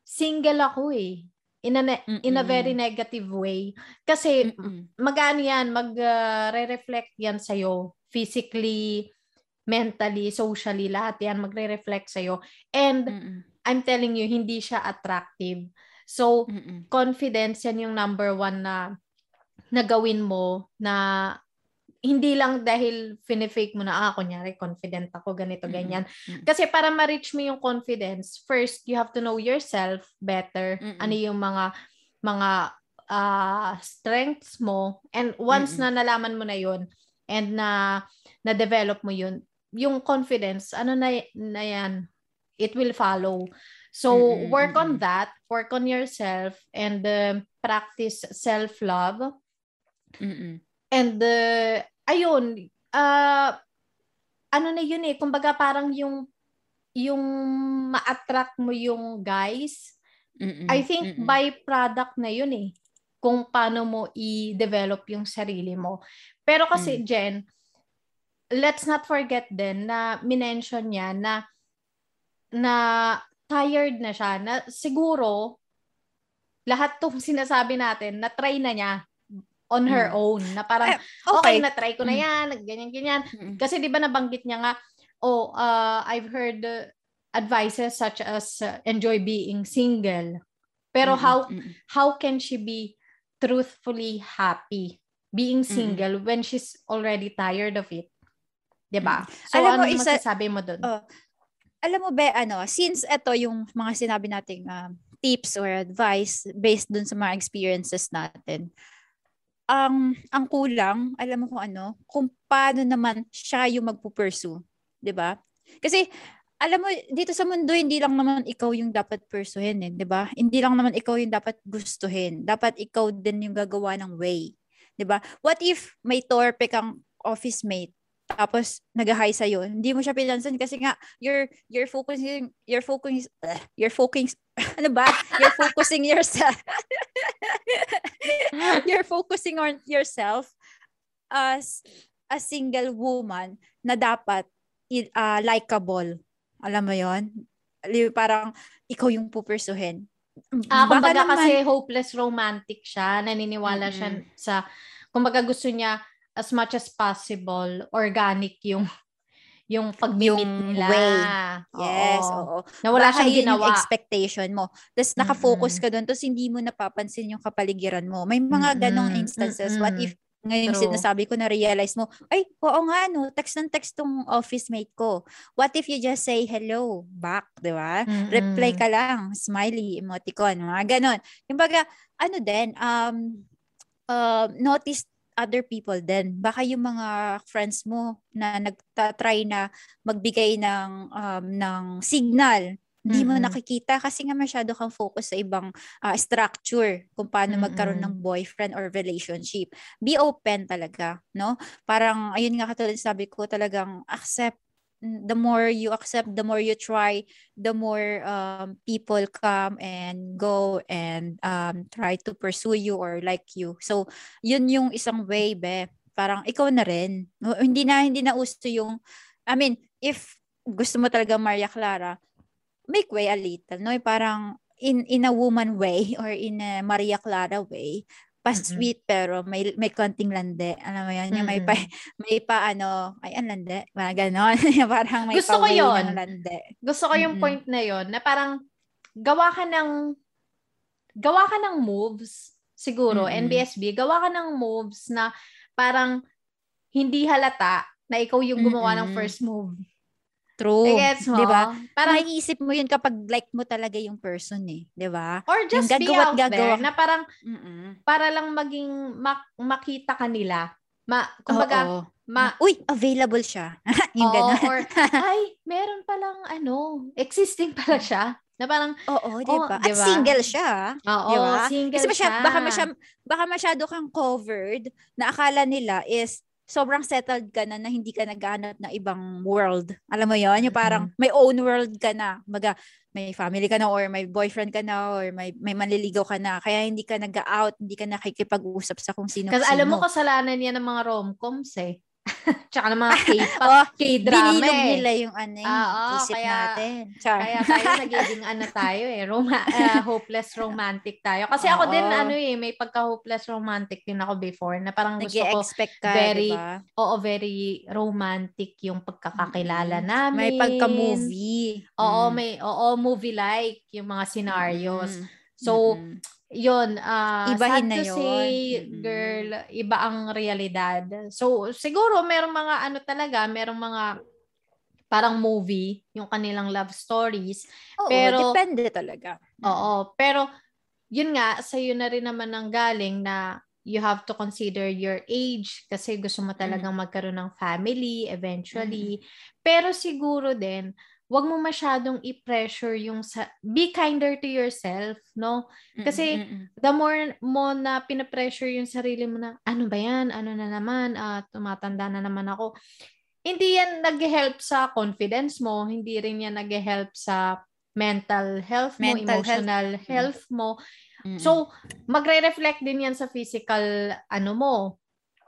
S2: single ako eh. In a, ne- in a very negative way. Kasi
S1: Mm-mm.
S2: mag-ano yan, mag-re-reflect yan sa'yo. Physically, mentally, socially, lahat yan magre-reflect sa'yo. And
S1: Mm-mm.
S2: I'm telling you, hindi siya attractive. So,
S1: Mm-mm.
S2: confidence yan yung number one na na gawin mo na hindi lang dahil finifake mo na, ah, kunyari, confident ako, ganito, ganyan.
S1: Mm-mm.
S2: Kasi para ma-reach mo yung confidence, first, you have to know yourself better.
S1: Mm-mm.
S2: Ano yung mga, mga uh, strengths mo. And once
S1: Mm-mm.
S2: na nalaman mo na yun, and na, na-develop mo yun, yung confidence, ano na, na yan, it will follow. So,
S1: Mm-mm,
S2: work on that, work on yourself, and um, practice self-love.
S1: Mm-mm.
S2: And uh, ayun, uh, ano na yun eh, kumbaga parang yung yung ma-attract mo yung guys,
S1: Mm-mm.
S2: I think
S1: Mm-mm.
S2: byproduct na yun eh. Kung paano mo i-develop yung sarili mo. Pero kasi,
S1: Mm.
S2: Jen, let's not forget din na minention niya na na tired na siya. Na siguro, lahat tong sinasabi natin, na-try na niya on her
S1: Mm.
S2: own. Na parang,
S1: Eh,
S2: okay,
S1: okay.
S2: na-try ko na
S1: Mm.
S2: yan, ganyan-ganyan.
S1: Mm-mm.
S2: Kasi di ba nabanggit niya nga, oh, uh, I've heard uh, advices such as uh, enjoy being single. Pero
S1: Mm-mm.
S2: how
S1: Mm-mm.
S2: how can she be truthfully happy being single when she's already tired of it? 'Di ba? So
S1: Alam mo,
S2: ano
S1: isa-
S2: masasabi mo doon?
S1: Oh, alam mo ba, ano, since ito yung mga sinabi nating um, tips or advice based dun sa mga experiences natin, ang ang kulang, alam mo kung ano, kung paano naman siya yung magpupursue, 'di ba? Kasi alam mo dito sa mundo hindi lang naman ikaw yung dapat pursuhin eh, 'di ba? Hindi lang naman ikaw yung dapat gustuhin. Dapat ikaw din yung gagawa ng way, 'di ba? What if may torpe kang office mate tapos nag-hi sa hindi mo siya pinansin kasi nga you're you're focusing you're focusing uh, you're focusing ano ba you're focusing yourself you're focusing on yourself as a single woman na dapat uh, likable. Alam mo yon parang ikaw yung pupursuhin
S2: Ah,
S1: Baka
S2: kumbaga
S1: naman-
S2: kasi hopeless romantic siya, naniniwala siya
S1: Mm-mm.
S2: sa kumbaga gusto niya as much as possible organic yung yung pag-meet
S1: Yung
S2: nila.
S1: way.
S2: Oo.
S1: yes oo
S2: Na wala
S1: Baka
S2: siyang ginawa.
S1: expectation mo. Tapos nakafocus
S2: Mm-mm.
S1: ka doon, tapos hindi mo napapansin yung kapaligiran mo. May mga ganong
S2: Mm-mm,
S1: instances. What
S2: mm-mm.
S1: if ngayon
S2: True.
S1: sinasabi ko na realize mo, ay, oo nga, no, text ng text tong office mate ko. What if you just say hello back, di ba?
S2: Mm-mm.
S1: Reply ka lang, smiley, emoticon, mga ganon. Yung baga, ano din, um, uh, notice other people din. Baka yung mga friends mo na nagtatry na magbigay ng um, ng signal, hindi mo
S2: Mm-mm.
S1: nakikita kasi nga masyado kang focus sa ibang ah, structure kung paano magkaroon ng boyfriend or relationship. Be open talaga, no? Parang ayun nga katulad sabi ko talagang accept the more you accept, the more you try, the more um, people come and go and um, try to pursue you or like you. So, yun yung isang way, be. Parang ikaw na rin. Hindi na, hindi na uso yung, I mean, if gusto mo talaga Maria Clara, make way a little, no? Parang in in a woman way or in a Maria Clara way, pa-sweet pero may may konting lande. Alam mo yun, yung may pa, may pa ano, ay ang lande, parang ganon. parang may
S2: Gusto ko
S1: ng lande.
S2: Gusto ko yung
S1: Mm-mm.
S2: point na yon na parang gawa ka ng gawa ka ng moves siguro
S1: Mm-mm.
S2: NBSB gawa ka ng moves na parang hindi halata na ikaw yung gumawa ng
S1: Mm-mm.
S2: first move.
S1: True.
S2: Gets mo?
S1: Di ba?
S2: Parang,
S1: Maiisip mo yun kapag like mo talaga yung person eh. Di ba?
S2: or just
S1: yung
S2: be out there na parang
S1: Mm-mm.
S2: para lang maging mak- makita kanila. Ma, kumbaga,
S1: Oo.
S2: ma,
S1: Uy, available siya. yung
S2: oo,
S1: gano'n.
S2: or, ay, meron palang, ano, existing pala siya. Na parang,
S1: Oo, di
S2: Oo,
S1: ba?
S2: di
S1: At
S2: ba?
S1: single siya.
S2: oo,
S1: Di ba?
S2: single
S1: Kasi masya,
S2: siya.
S1: baka, masya, baka masyado kang covered na akala nila is sobrang settled ka na na hindi ka naghanap ng ibang world. Alam mo yon Yung parang may own world ka na. Maga, may family ka na or may boyfriend ka na or may, may manliligaw ka na. Kaya hindi ka nag-out, hindi ka nakikipag-usap sa kung sino
S2: Kasi alam mo, kasalanan yan ng mga rom-coms eh. Tsaka ng mga K-pop,
S1: oh,
S2: K-drama
S1: binilog
S2: eh.
S1: nila yung ano, yung
S2: Ah, oo,
S1: isip
S2: kaya-
S1: natin. Char.
S2: Kaya tayo nagiging ano tayo eh, roma- ah, hopeless romantic tayo. Kasi ako
S1: Oo.
S2: din ano eh, may pagka-hopeless romantic din ako before na parang gusto ko,
S1: ka,
S2: very-
S1: di ba?
S2: oo, very romantic yung pagkakakilala
S1: Mm.
S2: namin.
S1: May pagka-movie.
S2: Oo,
S1: Mm.
S2: may, oo, movie-like yung mga scenarios.
S1: Mm.
S2: So,
S1: Mm-mm.
S2: Yun, uh,
S1: Ibahin
S2: sad
S1: na
S2: to
S1: yun.
S2: say,
S1: Mm-mm.
S2: girl, iba ang realidad. So, siguro, merong mga ano talaga, merong mga parang movie, yung kanilang love stories.
S1: Oo,
S2: Pero-
S1: depende talaga.
S2: Oo, pero yun nga, sa'yo na rin naman ang galing na you have to consider your age kasi gusto mo talagang magkaroon ng family eventually. Pero siguro din, wag mo masyadong i-pressure yung sa be kinder to yourself, no? Kasi,
S1: mm-mm.
S2: The more mo na pinapressure yung sarili mo na, ano ba yan? Ano na naman? Ah, tumatanda na naman ako. Hindi yan nag-help sa confidence mo. Hindi rin yan nag-help sa mental health mo,
S1: Mental health.
S2: emotional health mo.
S1: Mm-mm.
S2: So, magre-reflect din yan sa physical ano mo.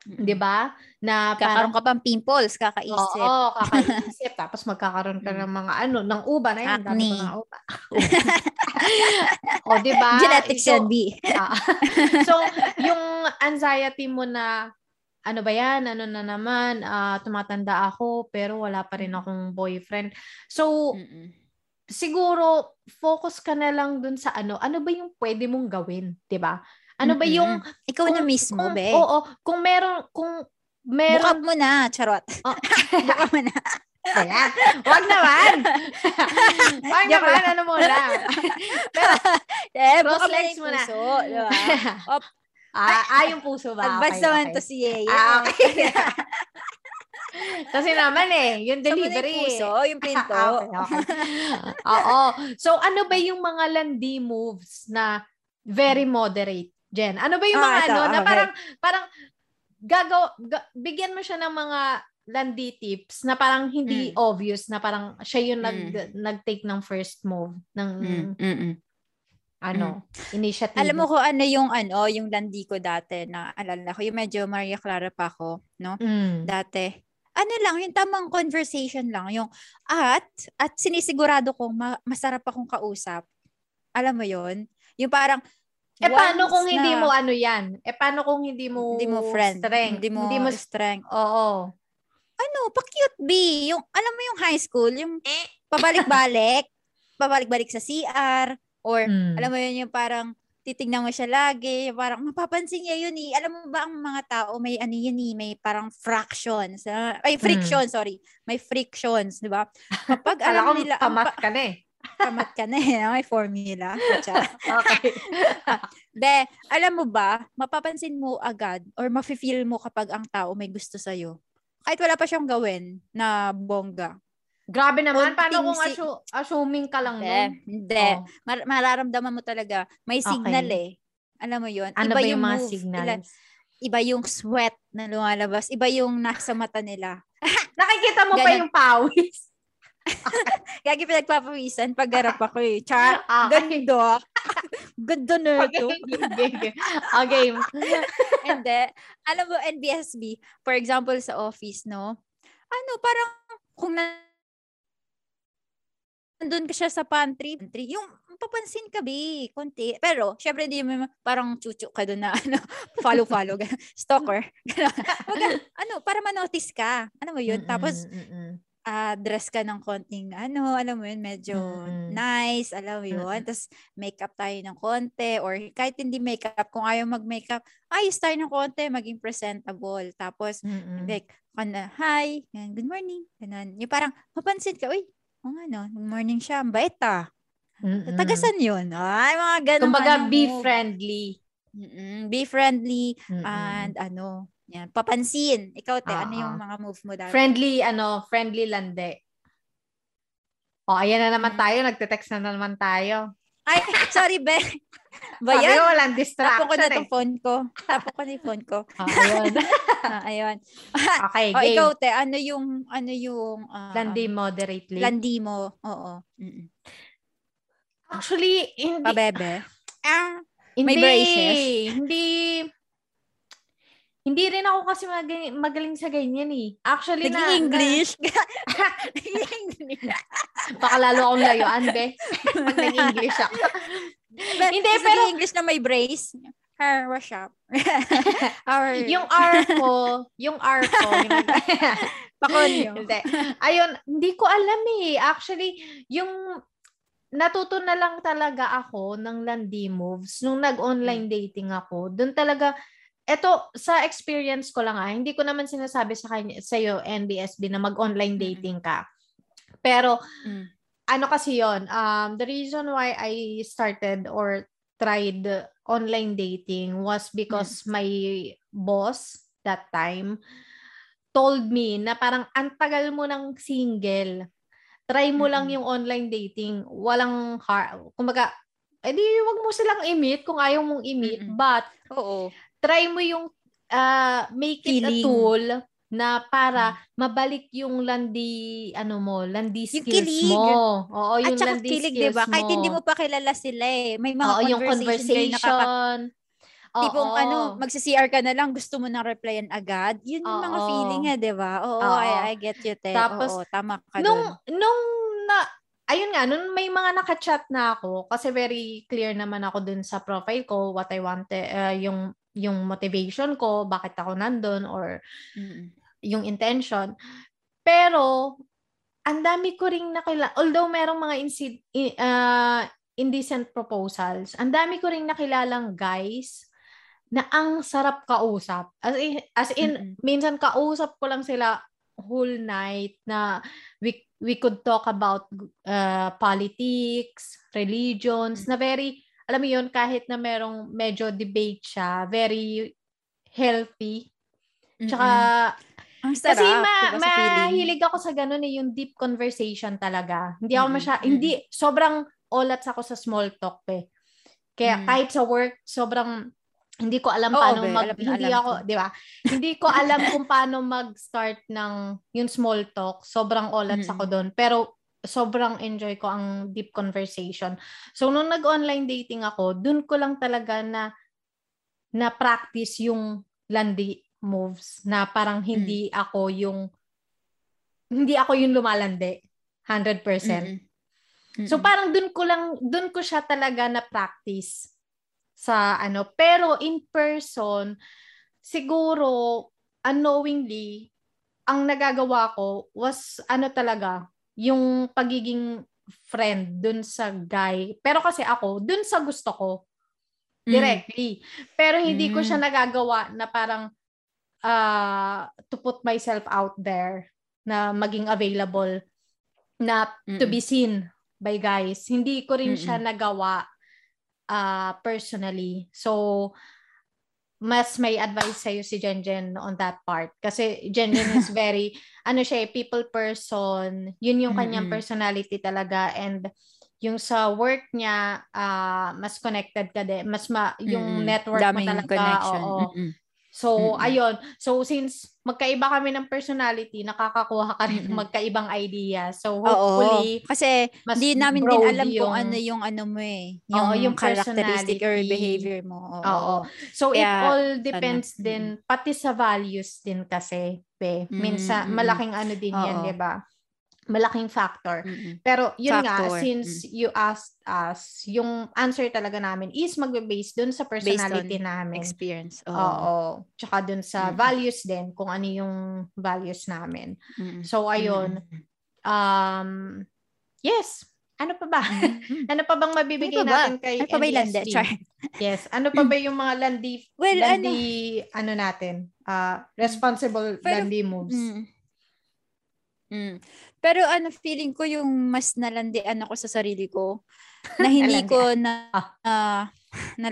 S2: 'Di ba? Na
S1: Kakaroon
S2: parang
S1: ka pang pimples, kakaisip.
S2: Oo, kakaisip. Tapos magkakaroon ka
S1: Mm.
S2: ng mga ano, ng uba na yan. Dami ng uba. o, di ba?
S1: Genetics
S2: So,
S1: yan, B.
S2: Ah. so, yung anxiety mo na, ano ba yan? Ano na naman? Ah, tumatanda ako, pero wala pa rin akong boyfriend. So,
S1: Mm-mm.
S2: siguro, focus ka na lang dun sa ano. Ano ba yung pwede mong gawin? 'di ba Ano ba
S1: Mm-mm.
S2: yung...
S1: Ikaw na mismo,
S2: kung,
S1: be.
S2: Oo, kung meron, kung meron...
S1: mo na, charot.
S2: Oh.
S1: Buka mo na.
S2: Ayan. Wag naman! Wag naman, ano muna. Pero,
S1: Eh,
S2: Cross legs
S1: yung
S2: mo na.
S1: puso. Diba? Op.
S2: ah, ah, yung puso ba?
S1: Advance
S2: Okay,
S1: naman
S2: okay.
S1: to si Yeye.
S2: Ah, okay. Kasi naman eh, yung delivery.
S1: yung puso, yung pinto.
S2: Ah, okay, okay. Oo. So, ano ba yung mga landi moves na very moderate, Jen? Ano ba yung
S1: Ah,
S2: mga
S1: ito,
S2: ano, na
S1: okay.
S2: parang, parang, gagaw, ga- bigyan mo siya ng mga landi tips na parang hindi
S1: Mm.
S2: obvious na parang siya yung nag,
S1: Mm.
S2: nag-take ng first move ng
S1: Mm, mm, mm.
S2: ano, initiative.
S1: Alam mo kung ano yung ano, yung landi ko dati na alala ko, yung medyo Maria Clara pa ako, no?
S2: Mm.
S1: Dati. Ano lang, yung tamang conversation lang, yung at, at sinisigurado kong ma- masarap akong kausap. Alam mo yon Yung parang,
S2: Eh, paano kung hindi
S1: na-
S2: mo ano yan? Eh, paano kung hindi mo
S1: hindi mo friend,
S2: strength?
S1: hindi mo,
S2: Hindi mo
S1: strength.
S2: Oo.
S1: Ano, pa-cute B. Yung, alam mo yung high school, yung
S2: Eh.
S1: pabalik-balik, pabalik-balik sa CR, or
S2: Mm.
S1: alam mo yun yung parang titignan mo siya lagi, yung parang mapapansin niya yun eh. Alam mo ba ang mga tao may ano yun eh, may parang fractions. ah, ay, frictions, sorry. May frictions, di ba? Kapag alam nila, ang
S2: pamat ka na eh.
S1: Pamat ka na eh, may formula.
S2: Okay.
S1: De, alam mo ba, mapapansin mo agad or mafe-feel mo kapag ang tao may gusto sa'yo. Kahit wala pa siyang gawin na bongga.
S2: Grabe naman. Paano
S1: Konting
S2: kung
S1: si-
S2: assu- assuming ka lang
S1: Hindi,
S2: nun?
S1: hindi.
S2: Oh.
S1: Mar- mararamdaman mo talaga. May
S2: Okay.
S1: signal eh. Alam mo yun?
S2: Ano
S1: iba
S2: ba yung mga
S1: move,
S2: signals?
S1: ila- iba yung sweat na lumalabas. Iba yung nasa mata nila.
S2: Nakikita mo pa
S1: Ganun.
S2: yung pawis.
S1: Gagi pinagpapawisan pag garap ako eh. Char,
S2: Okay.
S1: ganda. ganda na
S2: Okay,
S1: ito.
S2: okay. Okay.
S1: Hindi. Alam mo, NBSB, for example, sa office, no? Ano, parang kung na nandun ka siya sa pantry, pantry yung papansin ka, be, konti. Pero, syempre, hindi mo parang chuchu ka doon na, ano, follow-follow, stalker. ano, para manotice ka. Ano mo yun? Tapos,
S2: Mm, mm, mm.
S1: ah, dress ka ng konting, ano, alam mo yun, medyo
S2: Mm.
S1: nice, alam mo yun.
S2: Mm-mm.
S1: Tapos, makeup tayo ng konti, or kahit hindi makeup, kung ayaw mag-makeup, ayos tayo ng konti, maging presentable. Tapos,
S2: Mm, mm.
S1: like, kana, hi, good morning, ganun. Yung parang, mapansin ka, uy, o nga no, good morning siya, ang bait ah.
S2: Mm, mm.
S1: Tagasan yun. Ay, mga ganun.
S2: Kumbaga,
S1: ano,
S2: be friendly.
S1: Mm-mm, be friendly,
S2: Mm, mm.
S1: and ano, yan, papansin. Ikaw, te, ano
S2: Ah,
S1: yung mga move mo dati?
S2: Friendly, ano, friendly lande. O, ayan na naman
S1: Mm.
S2: tayo. Nagte-text na naman tayo.
S1: Ay, sorry, be. Ba
S2: Sabi
S1: yan?
S2: ko, walang
S1: Tapo
S2: distraction
S1: ko na
S2: eh.
S1: itong phone ko. Tapo ko na yung phone ko.
S2: Ah, ayun.
S1: Ah, ayun.
S2: okay,
S1: O,
S2: game.
S1: ikaw, te, ano yung, ano yung, ah,
S2: Landi moderately.
S1: landi mo? Oo. Mm-mm.
S2: Actually, hindi.
S1: Pabebe. Ah,
S2: hindi,
S1: may braces?
S2: Hindi. Hindi rin ako kasi magaling, magaling sa ganyan eh. Actually, na,
S1: nag-English. Nag-English.
S2: Na, baka lalo akong layuan, be. Pag nag-English ako. Hindi, pero-
S1: English na may brace. Her, wash up. Or,
S2: yung R ko, yung R ko,
S1: pakonyo.
S2: hindi. Ayun, hindi ko alam eh. Actually, yung natuto na lang talaga ako ng landi moves nung nag-online dating ako. Doon talaga eto sa experience ko lang ah, hindi ko naman sinasabi sa kanya sa iyo NBSB na mag-online dating ka. Pero mm. ano kasi 'yon, um the reason why I started or tried online dating was because mm. my boss that time told me na parang antagal mo ng single. Try mo mm-hmm. lang yung online dating. Walang hard. Kumbaga, edi wag mo silang i-meet kung ayaw mong i-meet. Mm-hmm. But,
S1: Oo
S2: try mo yung uh, make it Feeling. a tool na para hmm. mabalik yung landi ano mo, landi skills yung kilig. mo. Oo, yung
S1: At
S2: landi
S1: kilig,
S2: skills
S1: diba? mo. Kahit hindi mo pa kilala sila eh. May mga Oo,
S2: yung conversation. Nakaka-
S1: Oo, Tipong ano, magsi-CR ka na lang, gusto mo nang replyan agad. Yun yung mga feeling eh, di ba? Oo, oo. I, I get you, te. Tapos, oo, tama ka
S2: nung, dun. Nung na, ayun nga, nung may mga naka-chat na ako, kasi very clear naman ako dun sa profile ko, what I wanted, uh, yung yung motivation ko, bakit ako nandun, or mm-hmm. yung intention. Pero, ang dami ko ring nakilala, although merong mga insid, uh, indecent proposals, ang dami ko ring nakilalang guys na ang sarap kausap. As in, as in mm-hmm. minsan kausap ko lang sila whole night na we we could talk about uh, politics, religions, mm-hmm. na very alam mo yun, kahit na merong medyo debate siya, very healthy. Tsaka, mm-hmm. Ang sarap, kasi ma, diba, mahilig ako sa ganun eh, yung deep conversation talaga. Hindi ako masya, mm-hmm. hindi, sobrang olats ako sa small talk eh. Kaya mm-hmm. kahit sa work, sobrang hindi ko alam Oo, paano be, mag alam hindi alam ako, 'di ba? hindi ko alam kung paano mag-start ng yung small talk. Sobrang olats mm-hmm. ako doon. Pero sobrang enjoy ko ang deep conversation. So, nung nag-online dating ako, dun ko lang talaga na na-practice yung landi moves na parang hindi mm. ako yung hindi ako yung lumalandi 100%. Mm-hmm. So parang dun ko lang dun ko siya talaga na practice sa ano pero in person siguro unknowingly ang nagagawa ko was ano talaga yung pagiging friend dun sa guy. Pero kasi ako, dun sa gusto ko, mm. directly. Mm. Pero hindi mm. ko siya mm. nagagawa na parang uh, to put myself out there na maging available na Mm-mm. to be seen by guys. Hindi ko rin Mm-mm. siya nagawa uh, personally. So, mas may advice sa'yo si Jenjen on that part. Kasi Jenjen is very, ano siya, eh, people person. Yun yung kanyang mm-hmm. personality talaga. And yung sa work niya, uh, mas connected ka din. Mas ma, yung mm-hmm. network Daming mo talaga. Connection. Oo. Mm-hmm. So, mm-hmm. ayun. So, since magkaiba kami ng personality, nakakakuha ka rin mm-hmm. magkaibang idea. So, hopefully,
S1: Oo. kasi hindi namin din alam yung, kung ano yung ano mo eh. Yung, Oo, yung characteristic or behavior mo. Oo.
S2: Oo. So, Kaya, it all depends ano, din, pati sa values din kasi. Be. Minsan, mm-hmm. malaking ano din Oo. yan, di ba? Malaking factor. Mm-hmm. Pero yun factor. nga, since mm-hmm. you asked us, yung answer talaga namin is magbe-base dun sa personality namin.
S1: experience.
S2: Oh. Oo. Tsaka dun sa mm-hmm. values din, kung ano yung values namin. Mm-hmm. So, ayun. Mm-hmm. Um, yes. Ano pa ba? Mm-hmm. ano pa bang mabibigay ano natin kay ano pa ba landi? yes. Ano pa ba yung mga landi, well, landi ano, ano natin? Uh, responsible Pero, landi moves? Mm,
S1: mm. Pero ano, feeling ko yung mas nalandian ako sa sarili ko na hindi ko na uh, na,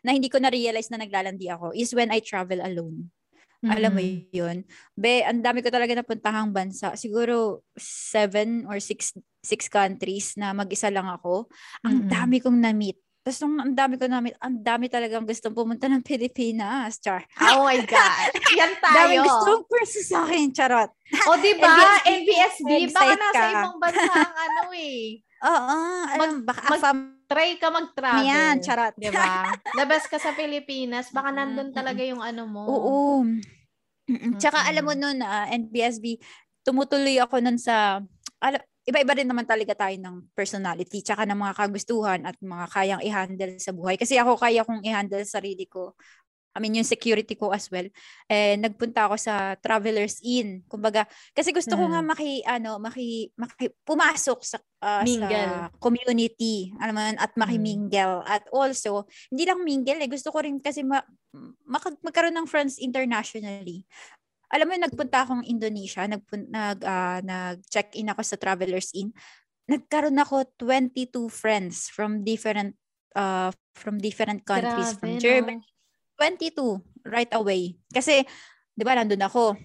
S1: na hindi ko na realize na naglalandi ako is when I travel alone. Mm-hmm. Alam mo yun? Be, ang dami ko talaga napuntahang bansa. Siguro seven or six six countries na mag-isa lang ako. Ang mm-hmm. dami kong na-meet. Tapos nung ang dami ko namin, ang dami talagang gustong pumunta ng Pilipinas. Char.
S2: Oh my God. Yan tayo. Dami
S1: gustong purse sa akin. Charot.
S2: O, di ba? NBSD. Baka nasa ka. ibang bansa ang ano eh.
S1: Oo. Alam, mag, baka
S2: mag, try ka mag-travel.
S1: Yan, charot.
S2: Di ba? Labas ka sa Pilipinas, baka nandun talaga yung ano mo.
S1: Oo. Tsaka alam mo nun, uh, ah, NBSB, tumutuloy ako nun sa, alam, iba-iba rin naman talaga tayo ng personality tsaka ng mga kagustuhan at mga kayang i-handle sa buhay. Kasi ako kaya kong i-handle sarili ko I mean, yung security ko as well. Eh, nagpunta ako sa Traveler's Inn. Kumbaga, kasi gusto ko nga
S2: Mm.
S1: maki, ano, maki, maki pumasok sa,
S2: Mingle.
S1: sa community. Alam mo, at makimingle. At also, hindi lang mingle eh. Gusto ko rin kasi ma, maka- magkaroon ng friends internationally. Alam mo, nagpunta akong Indonesia, nagpun, nag, ah, nag-check-in ako sa Traveler's Inn. Nagkaroon ako 22 friends from different uh, from different countries, from
S2: Grabe,
S1: Germany,
S2: no?
S1: 22 right away. Kasi, di ba, nandun ako.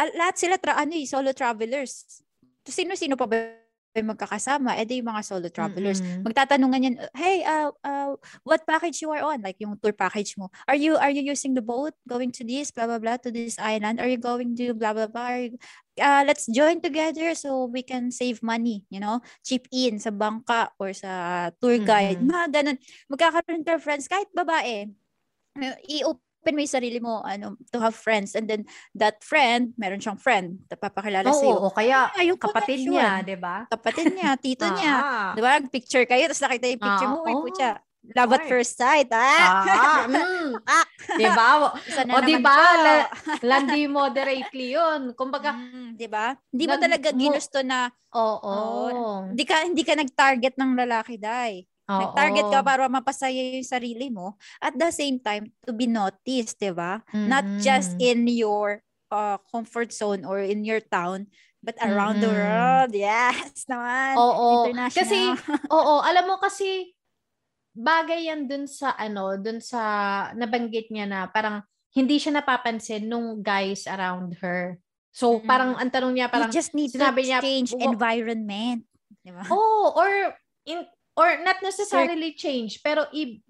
S1: Al- lahat sila, tra- ano eh, solo travelers. Sino-sino pa ba magkakasama? Eh, di yung mga solo travelers.
S2: Mm-mm.
S1: Magtatanungan yan, hey, uh, uh, what package you are on? Like yung tour package mo. Are you are you using the boat going to this, blah, blah, blah, to this island? Are you going to blah, blah, blah? Are you- uh, let's join together so we can save money, you know? Chip in sa bangka or sa tour guide.
S2: Mm-mm.
S1: Mga ganun. Magkakaroon ka friends, kahit babae. Uh, I-open mo yung sarili mo ano, to have friends. And then that friend, meron siyang friend na papakilala
S2: Oo,
S1: sa'yo.
S2: o kaya
S1: Ah, yung
S2: kapatid
S1: connection.
S2: niya, di ba?
S1: Kapatid niya, tito niya.
S2: Ah.
S1: Di ba? Picture kayo, tapos nakita yung picture
S2: Ah,
S1: mo. Uy,
S2: oo.
S1: putya. Love at first sight, ah!
S2: Ah, mm.
S1: Ah.
S2: di ba?
S1: Isa na
S2: O,
S1: naman
S2: di ba?
S1: siya.
S2: La- Landi moderately yun. Kumbaga,
S1: Mm, di ba? Hindi mo talaga ginusto na,
S2: oo.
S1: hindi ka, hindi ka nag-target ng lalaki, dai.
S2: Oo.
S1: Nag-target ka para mapasaya yung sarili mo. At the same time, to be noticed, di ba? Not just in your uh, comfort zone or in your town, but around the
S2: Mm-mm.
S1: world. Yes, naman.
S2: Oo.
S1: International.
S2: Kasi, oo, alam mo kasi, bagay yan dun sa, ano, dun sa, nabanggit niya na, parang, hindi siya napapansin nung guys around her. So,
S1: Mm.
S2: parang, ang tanong niya, parang,
S1: you just need to
S2: sinabi niya,
S1: change
S2: "Wa-
S1: environment. Di ba?
S2: oh, or, in, or not necessarily change, pero i,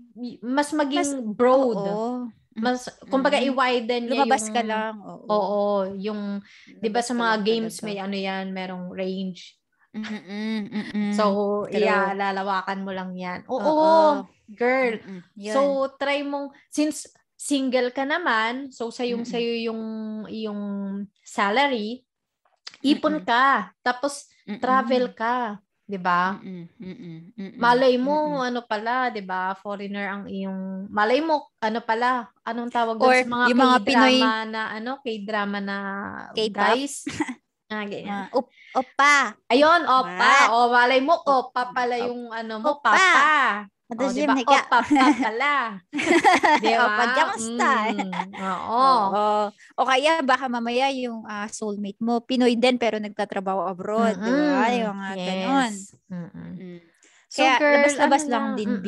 S2: mas maging broad.
S1: Oo.
S2: Mas, kumbaga,
S1: Mm.
S2: i-widen niya
S1: Lumabas
S2: yung,
S1: ka lang. Oo.
S2: Oo, yung, di ba sa mga games may ano yan, merong range.
S1: Mm-mm, mm-mm.
S2: So,
S1: True.
S2: yeah, lalawakan mo lang yan. Oo,
S1: Oo.
S2: girl.
S1: Mm-mm.
S2: So, try mong, since single ka naman, so sayong
S1: Mm-mm.
S2: sayo yung, yung salary, ipon
S1: Mm-mm.
S2: ka. Tapos,
S1: Mm-mm.
S2: travel ka. 'Di ba? Malay mo,
S1: mm-mm.
S2: ano pala, 'di ba? Foreigner ang iyong malay mo, ano pala, anong tawag
S1: Or
S2: sa mga
S1: yung mga Pinoy-
S2: na ano, K-drama na
S1: K-pop?
S2: guys. ah, ganyan.
S1: Ah, op- opa.
S2: Ayun, opa.
S1: What?
S2: O, malay mo, opa pala yung ano mo,
S1: opa.
S2: papa.
S1: Ito
S2: O,
S1: si
S2: diba?
S1: Mika.
S2: Opa pa pala. Di ba?
S1: Opa, kamusta?
S2: Mm, Oo.
S1: Oo. O kaya baka mamaya yung ah, soulmate mo, Pinoy din pero nagtatrabaho abroad. Di ba?
S2: Mm-mm.
S1: Yung ganon.
S2: Yes. Mm-mm.
S1: Mm.
S2: So,
S1: Kaya
S2: girl,
S1: labas-labas
S2: ano
S1: lang din, B.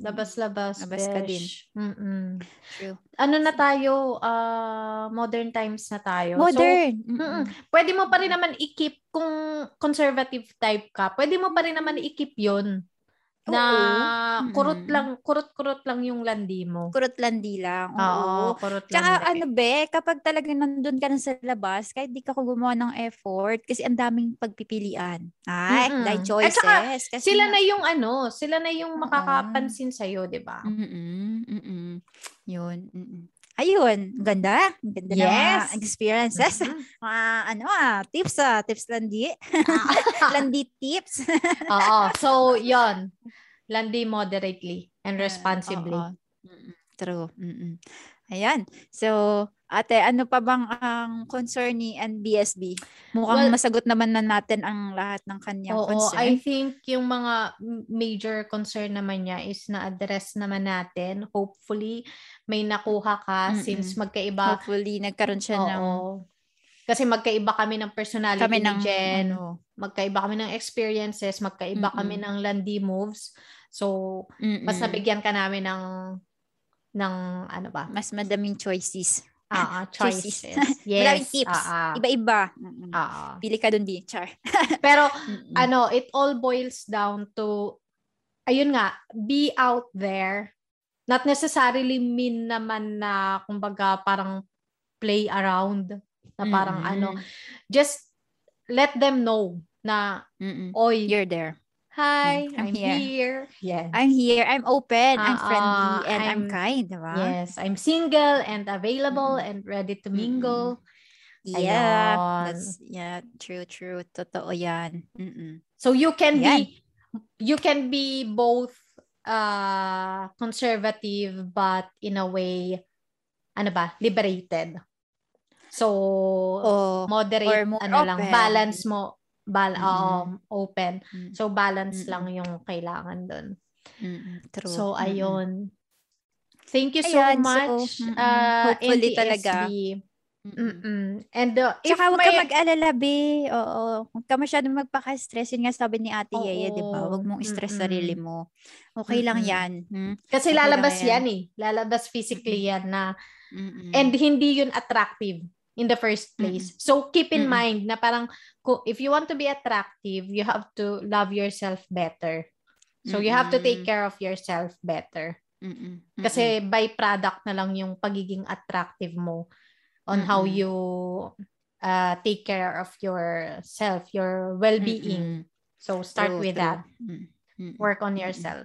S2: Labas-labas,
S1: Labas ka din.
S2: Mm-mm.
S1: True.
S2: Ano na tayo? ah, modern times na tayo. So,
S1: Modern.
S2: mm-mm.
S1: Mm-mm.
S2: pwede mo pa rin naman i-keep kung conservative type ka. Pwede mo pa rin naman i-keep 'yon. Na
S1: Oo.
S2: kurot lang, kurot-kurot lang yung landi mo.
S1: Kurot landi lang. Oo.
S2: Oo, kurot lang.
S1: Tsaka
S2: din.
S1: ano be, kapag talagang nandun ka na sa labas, kahit di ka ko gumawa ng effort, kasi ang daming pagpipilian. Ay, dahil
S2: At
S1: choices.
S2: saka,
S1: kasi
S2: Sila na yung ano, sila na yung makakapansin sa'yo, di ba?
S1: Mm-mm, mm-mm. Yun. Mm-mm. Ayun, ganda. Ganda na
S2: Yes.
S1: mga experiences.
S2: Mhm.
S1: Mga ano ah, tips ah, tips landi. landi tips.
S2: Oo. So, yon Landi moderately and responsibly.
S1: Oo. Mm-mm. True. Mm-mm. Ayan. So, ate, ano pa bang ang concern ni NBSB? Mukhang
S2: Well-
S1: masagot naman na natin ang lahat ng kanyang
S2: Oo,
S1: concern.
S2: I think yung mga major concern naman niya is na-address naman natin. Hopefully, may nakuha ka
S1: Mm-mm.
S2: since magkaiba.
S1: Hopefully, nagkaroon siya ng
S2: Oo. Kasi magkaiba kami ng personality
S1: kami
S2: ni
S1: ng
S2: Jen.
S1: ano,
S2: Magkaiba kami ng experiences. Magkaiba
S1: Mm-mm.
S2: kami ng landi moves. So, mas
S1: mm-mm.
S2: nabigyan ka namin ng ng ano ba?
S1: mas madaming choices.
S2: Ah, ah,
S1: Choices.
S2: yes.
S1: Maraming tips.
S2: Ah, ah.
S1: Iba-iba.
S2: Ah, ah.
S1: Pili ka dun di, Char.
S2: Pero
S1: Mm-mm.
S2: ano, it all boils down to, ayun nga, be out there. Not necessarily mean naman na, kumbaga, parang play around. Na parang
S1: Mm-mm.
S2: ano, just let them know na,
S1: Mm-mm.
S2: oy,
S1: You're there.
S2: Hi,
S1: Mm,
S2: I'm,
S1: I'm here."
S2: here. Yes.
S1: I'm here. I'm open. I'm
S2: Ah,
S1: friendly. and I'm,
S2: I'm-
S1: kind. Diba?
S2: yes, I'm single and available
S1: Mm-mm.
S2: and ready to mingle.
S1: Yeah.
S2: Ayun.
S1: That's, yeah. True, true. Totoo yan. Mm-mm.
S2: So you can
S1: Yan.
S2: be you can be both uh conservative but in a way ano ba, liberated. So,
S1: Oh,
S2: moderate,
S1: or more
S2: ano lang,
S1: open.
S2: balance mo, bal
S1: Mm-mm.
S2: um, open.
S1: mm,
S2: So, balance
S1: Mm-mm.
S2: lang yung kailangan doon.
S1: mm, true.
S2: So,
S1: Mm-mm.
S2: ayun. Thank you so
S1: Ayan, so,
S2: much,
S1: mm-mm.
S2: uh,
S1: Hopefully
S2: NBSB.
S1: talaga. Mm-mm.
S2: Mm-mm. And uh, if
S1: Tsaka huwag ka
S2: may-
S1: mag-alala, be. Oo. Huwag ka masyadong magpaka-stress. Yun nga sabi ni Ate Yeye, di ba?
S2: Oo.
S1: Huwag mong stress
S2: Mm-mm.
S1: sarili mo. Okay lang
S2: Mm-mm.
S1: yan. Hmm?
S2: kasi
S1: okay lang
S2: lalabas
S1: yan.
S2: yan eh. Lalabas physically yan na
S1: Mm-mm.
S2: and hindi yun attractive in the first place. So keep in
S1: Mm-mm.
S2: mind na parang if you want to be attractive, you have to love yourself better. So you have to take care of yourself better.
S1: Mm-mm.
S2: Kasi byproduct na lang yung pagiging attractive mo on how
S1: Mm-mm.
S2: you uh, take care of yourself, your well-being.
S1: Mm-mm.
S2: So start
S1: True,
S2: with
S1: true.
S2: that.
S1: Mm. Mm-mm.
S2: Work on yourself.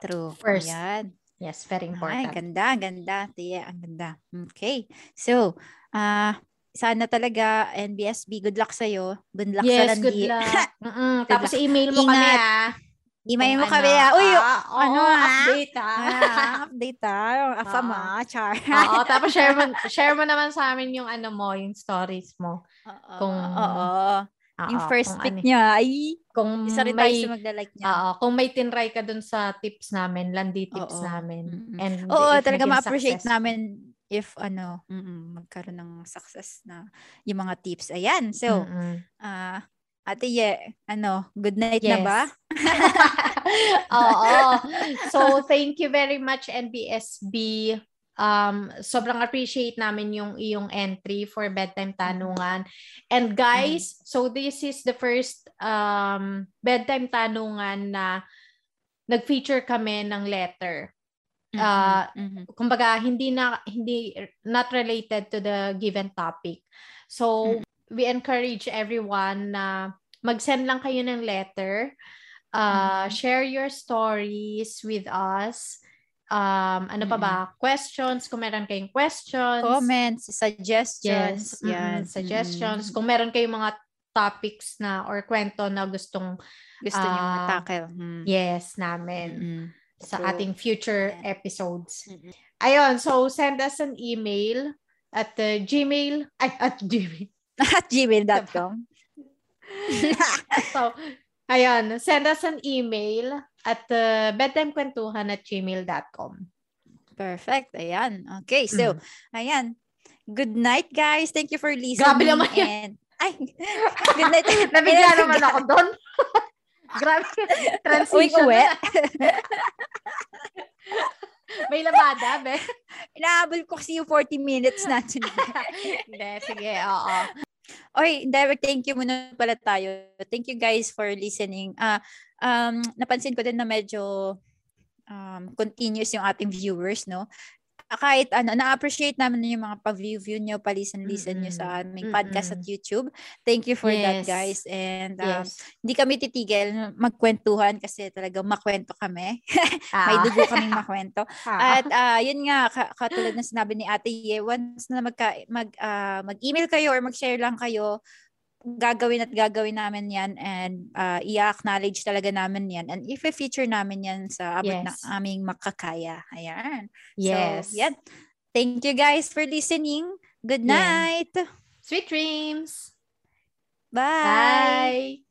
S1: True.
S2: first.
S1: Ayan.
S2: Yes, very
S1: Ay,
S2: important.
S1: ganda, ganda. Tiya, ang ganda. Okay. So, ah sana talaga, NBSB, good luck sa'yo. Good luck sa
S2: yes,
S1: landi.
S2: good luck. Mm-mm.
S1: Good
S2: Tapos email mo kami
S1: Ingat.
S2: ah.
S1: Email mo kami.
S2: ano,
S1: ah. Uy,
S2: ah, oo,
S1: ano, ah?
S2: update ah.
S1: ah, update tayo. Afam ah, char.
S2: Oo, tapos share mo, share mo naman sa amin yung ano mo, yung stories mo.
S1: Oo.
S2: Kung-
S1: Oo. Yung first pick
S2: ano-
S1: niya, ay,
S2: Kung
S1: isa rin tayo
S2: may,
S1: sa magla-like niya.
S2: oo, kung may tinry ka dun sa tips namin, landi tips
S1: Oo.
S2: namin.
S1: Mm-mm.
S2: And
S1: Oo, talaga ma-appreciate
S2: successful.
S1: namin if ano, mm magkaroon ng success na yung mga tips. Ayan. So,
S2: Mm-mm.
S1: ah Ate Ye, ano, good night na
S2: Yes.
S1: ba?
S2: Oo. So, thank you very much, NBSB. Um, sobrang appreciate namin yung iyong entry for bedtime tanungan. And guys, so this is the first um, bedtime tanungan na nag-feature kami ng letter. Ah,
S1: Mhm.
S2: kumbaga hindi na hindi not related to the given topic. So we encourage everyone na mag-send lang kayo ng letter. Uh,
S1: Mhm.
S2: share your stories with us. Um, ano pa ba? Questions, kung meron kayong questions.
S1: Comments,
S2: Yes.
S1: suggestions.
S2: mm-mm,
S1: Yan.
S2: Suggestions.
S1: Mm-mm.
S2: Kung meron kayong mga topics na or kwento na gustong
S1: Gusto niyo
S2: ah,
S1: matackle. Hmm.
S2: yes namin
S1: Mm-mm.
S2: Sa
S1: True.
S2: ating future
S1: Yan.
S2: episodes.
S1: Mm-mm.
S2: Ayun, so send us an email at uh, Gmail, ay, at Gmail.
S1: At gmail.com.
S2: so, ayun, send us an email at uh, bedtimekwentuhan at gmail.com.
S1: Perfect. Ayan. Okay. So, ayan. Good night, guys. Thank you for listening.
S2: Grabe naman yan.
S1: And, ay, good night.
S2: Nabigla naman ako doon. Grabe. Transition. Na. May labada, be.
S1: Inaabol ko kasi yung 40 minutes natin.
S2: Hindi, sige, oo.
S1: Oy, direct thank you muna pala tayo. Thank you guys for listening. Ah, um, napansin ko din na medyo um, continuous yung ating viewers, no? Ah, Kahit ano, na-appreciate namin yung mga pa-view-view nyo, pa-listen-listen nyo sa aming podcast at. YouTube. Thank you for that,
S2: Yes.
S1: guys. And um,
S2: Yes.
S1: hindi kami titigil magkwentuhan kasi talagang makwento kami. May
S2: Ah.
S1: dugo kaming makwento.
S2: Ah.
S1: At ah, yun nga ka- katulad ng sinabi ni Ate Ye, once na magka, mag ah, mag-email kayo or mag-share lang kayo, gagawin at gagawin namin 'yan and ah, i-acknowledge talaga namin 'yan and if feature namin 'yan sa abot ng
S2: Yes.
S1: aming makakaya. Ayan.
S2: yes.
S1: So, yan. Thank you guys for listening. Good
S2: Yeah.
S1: night.
S2: Sweet dreams.
S1: Bye.
S2: Bye.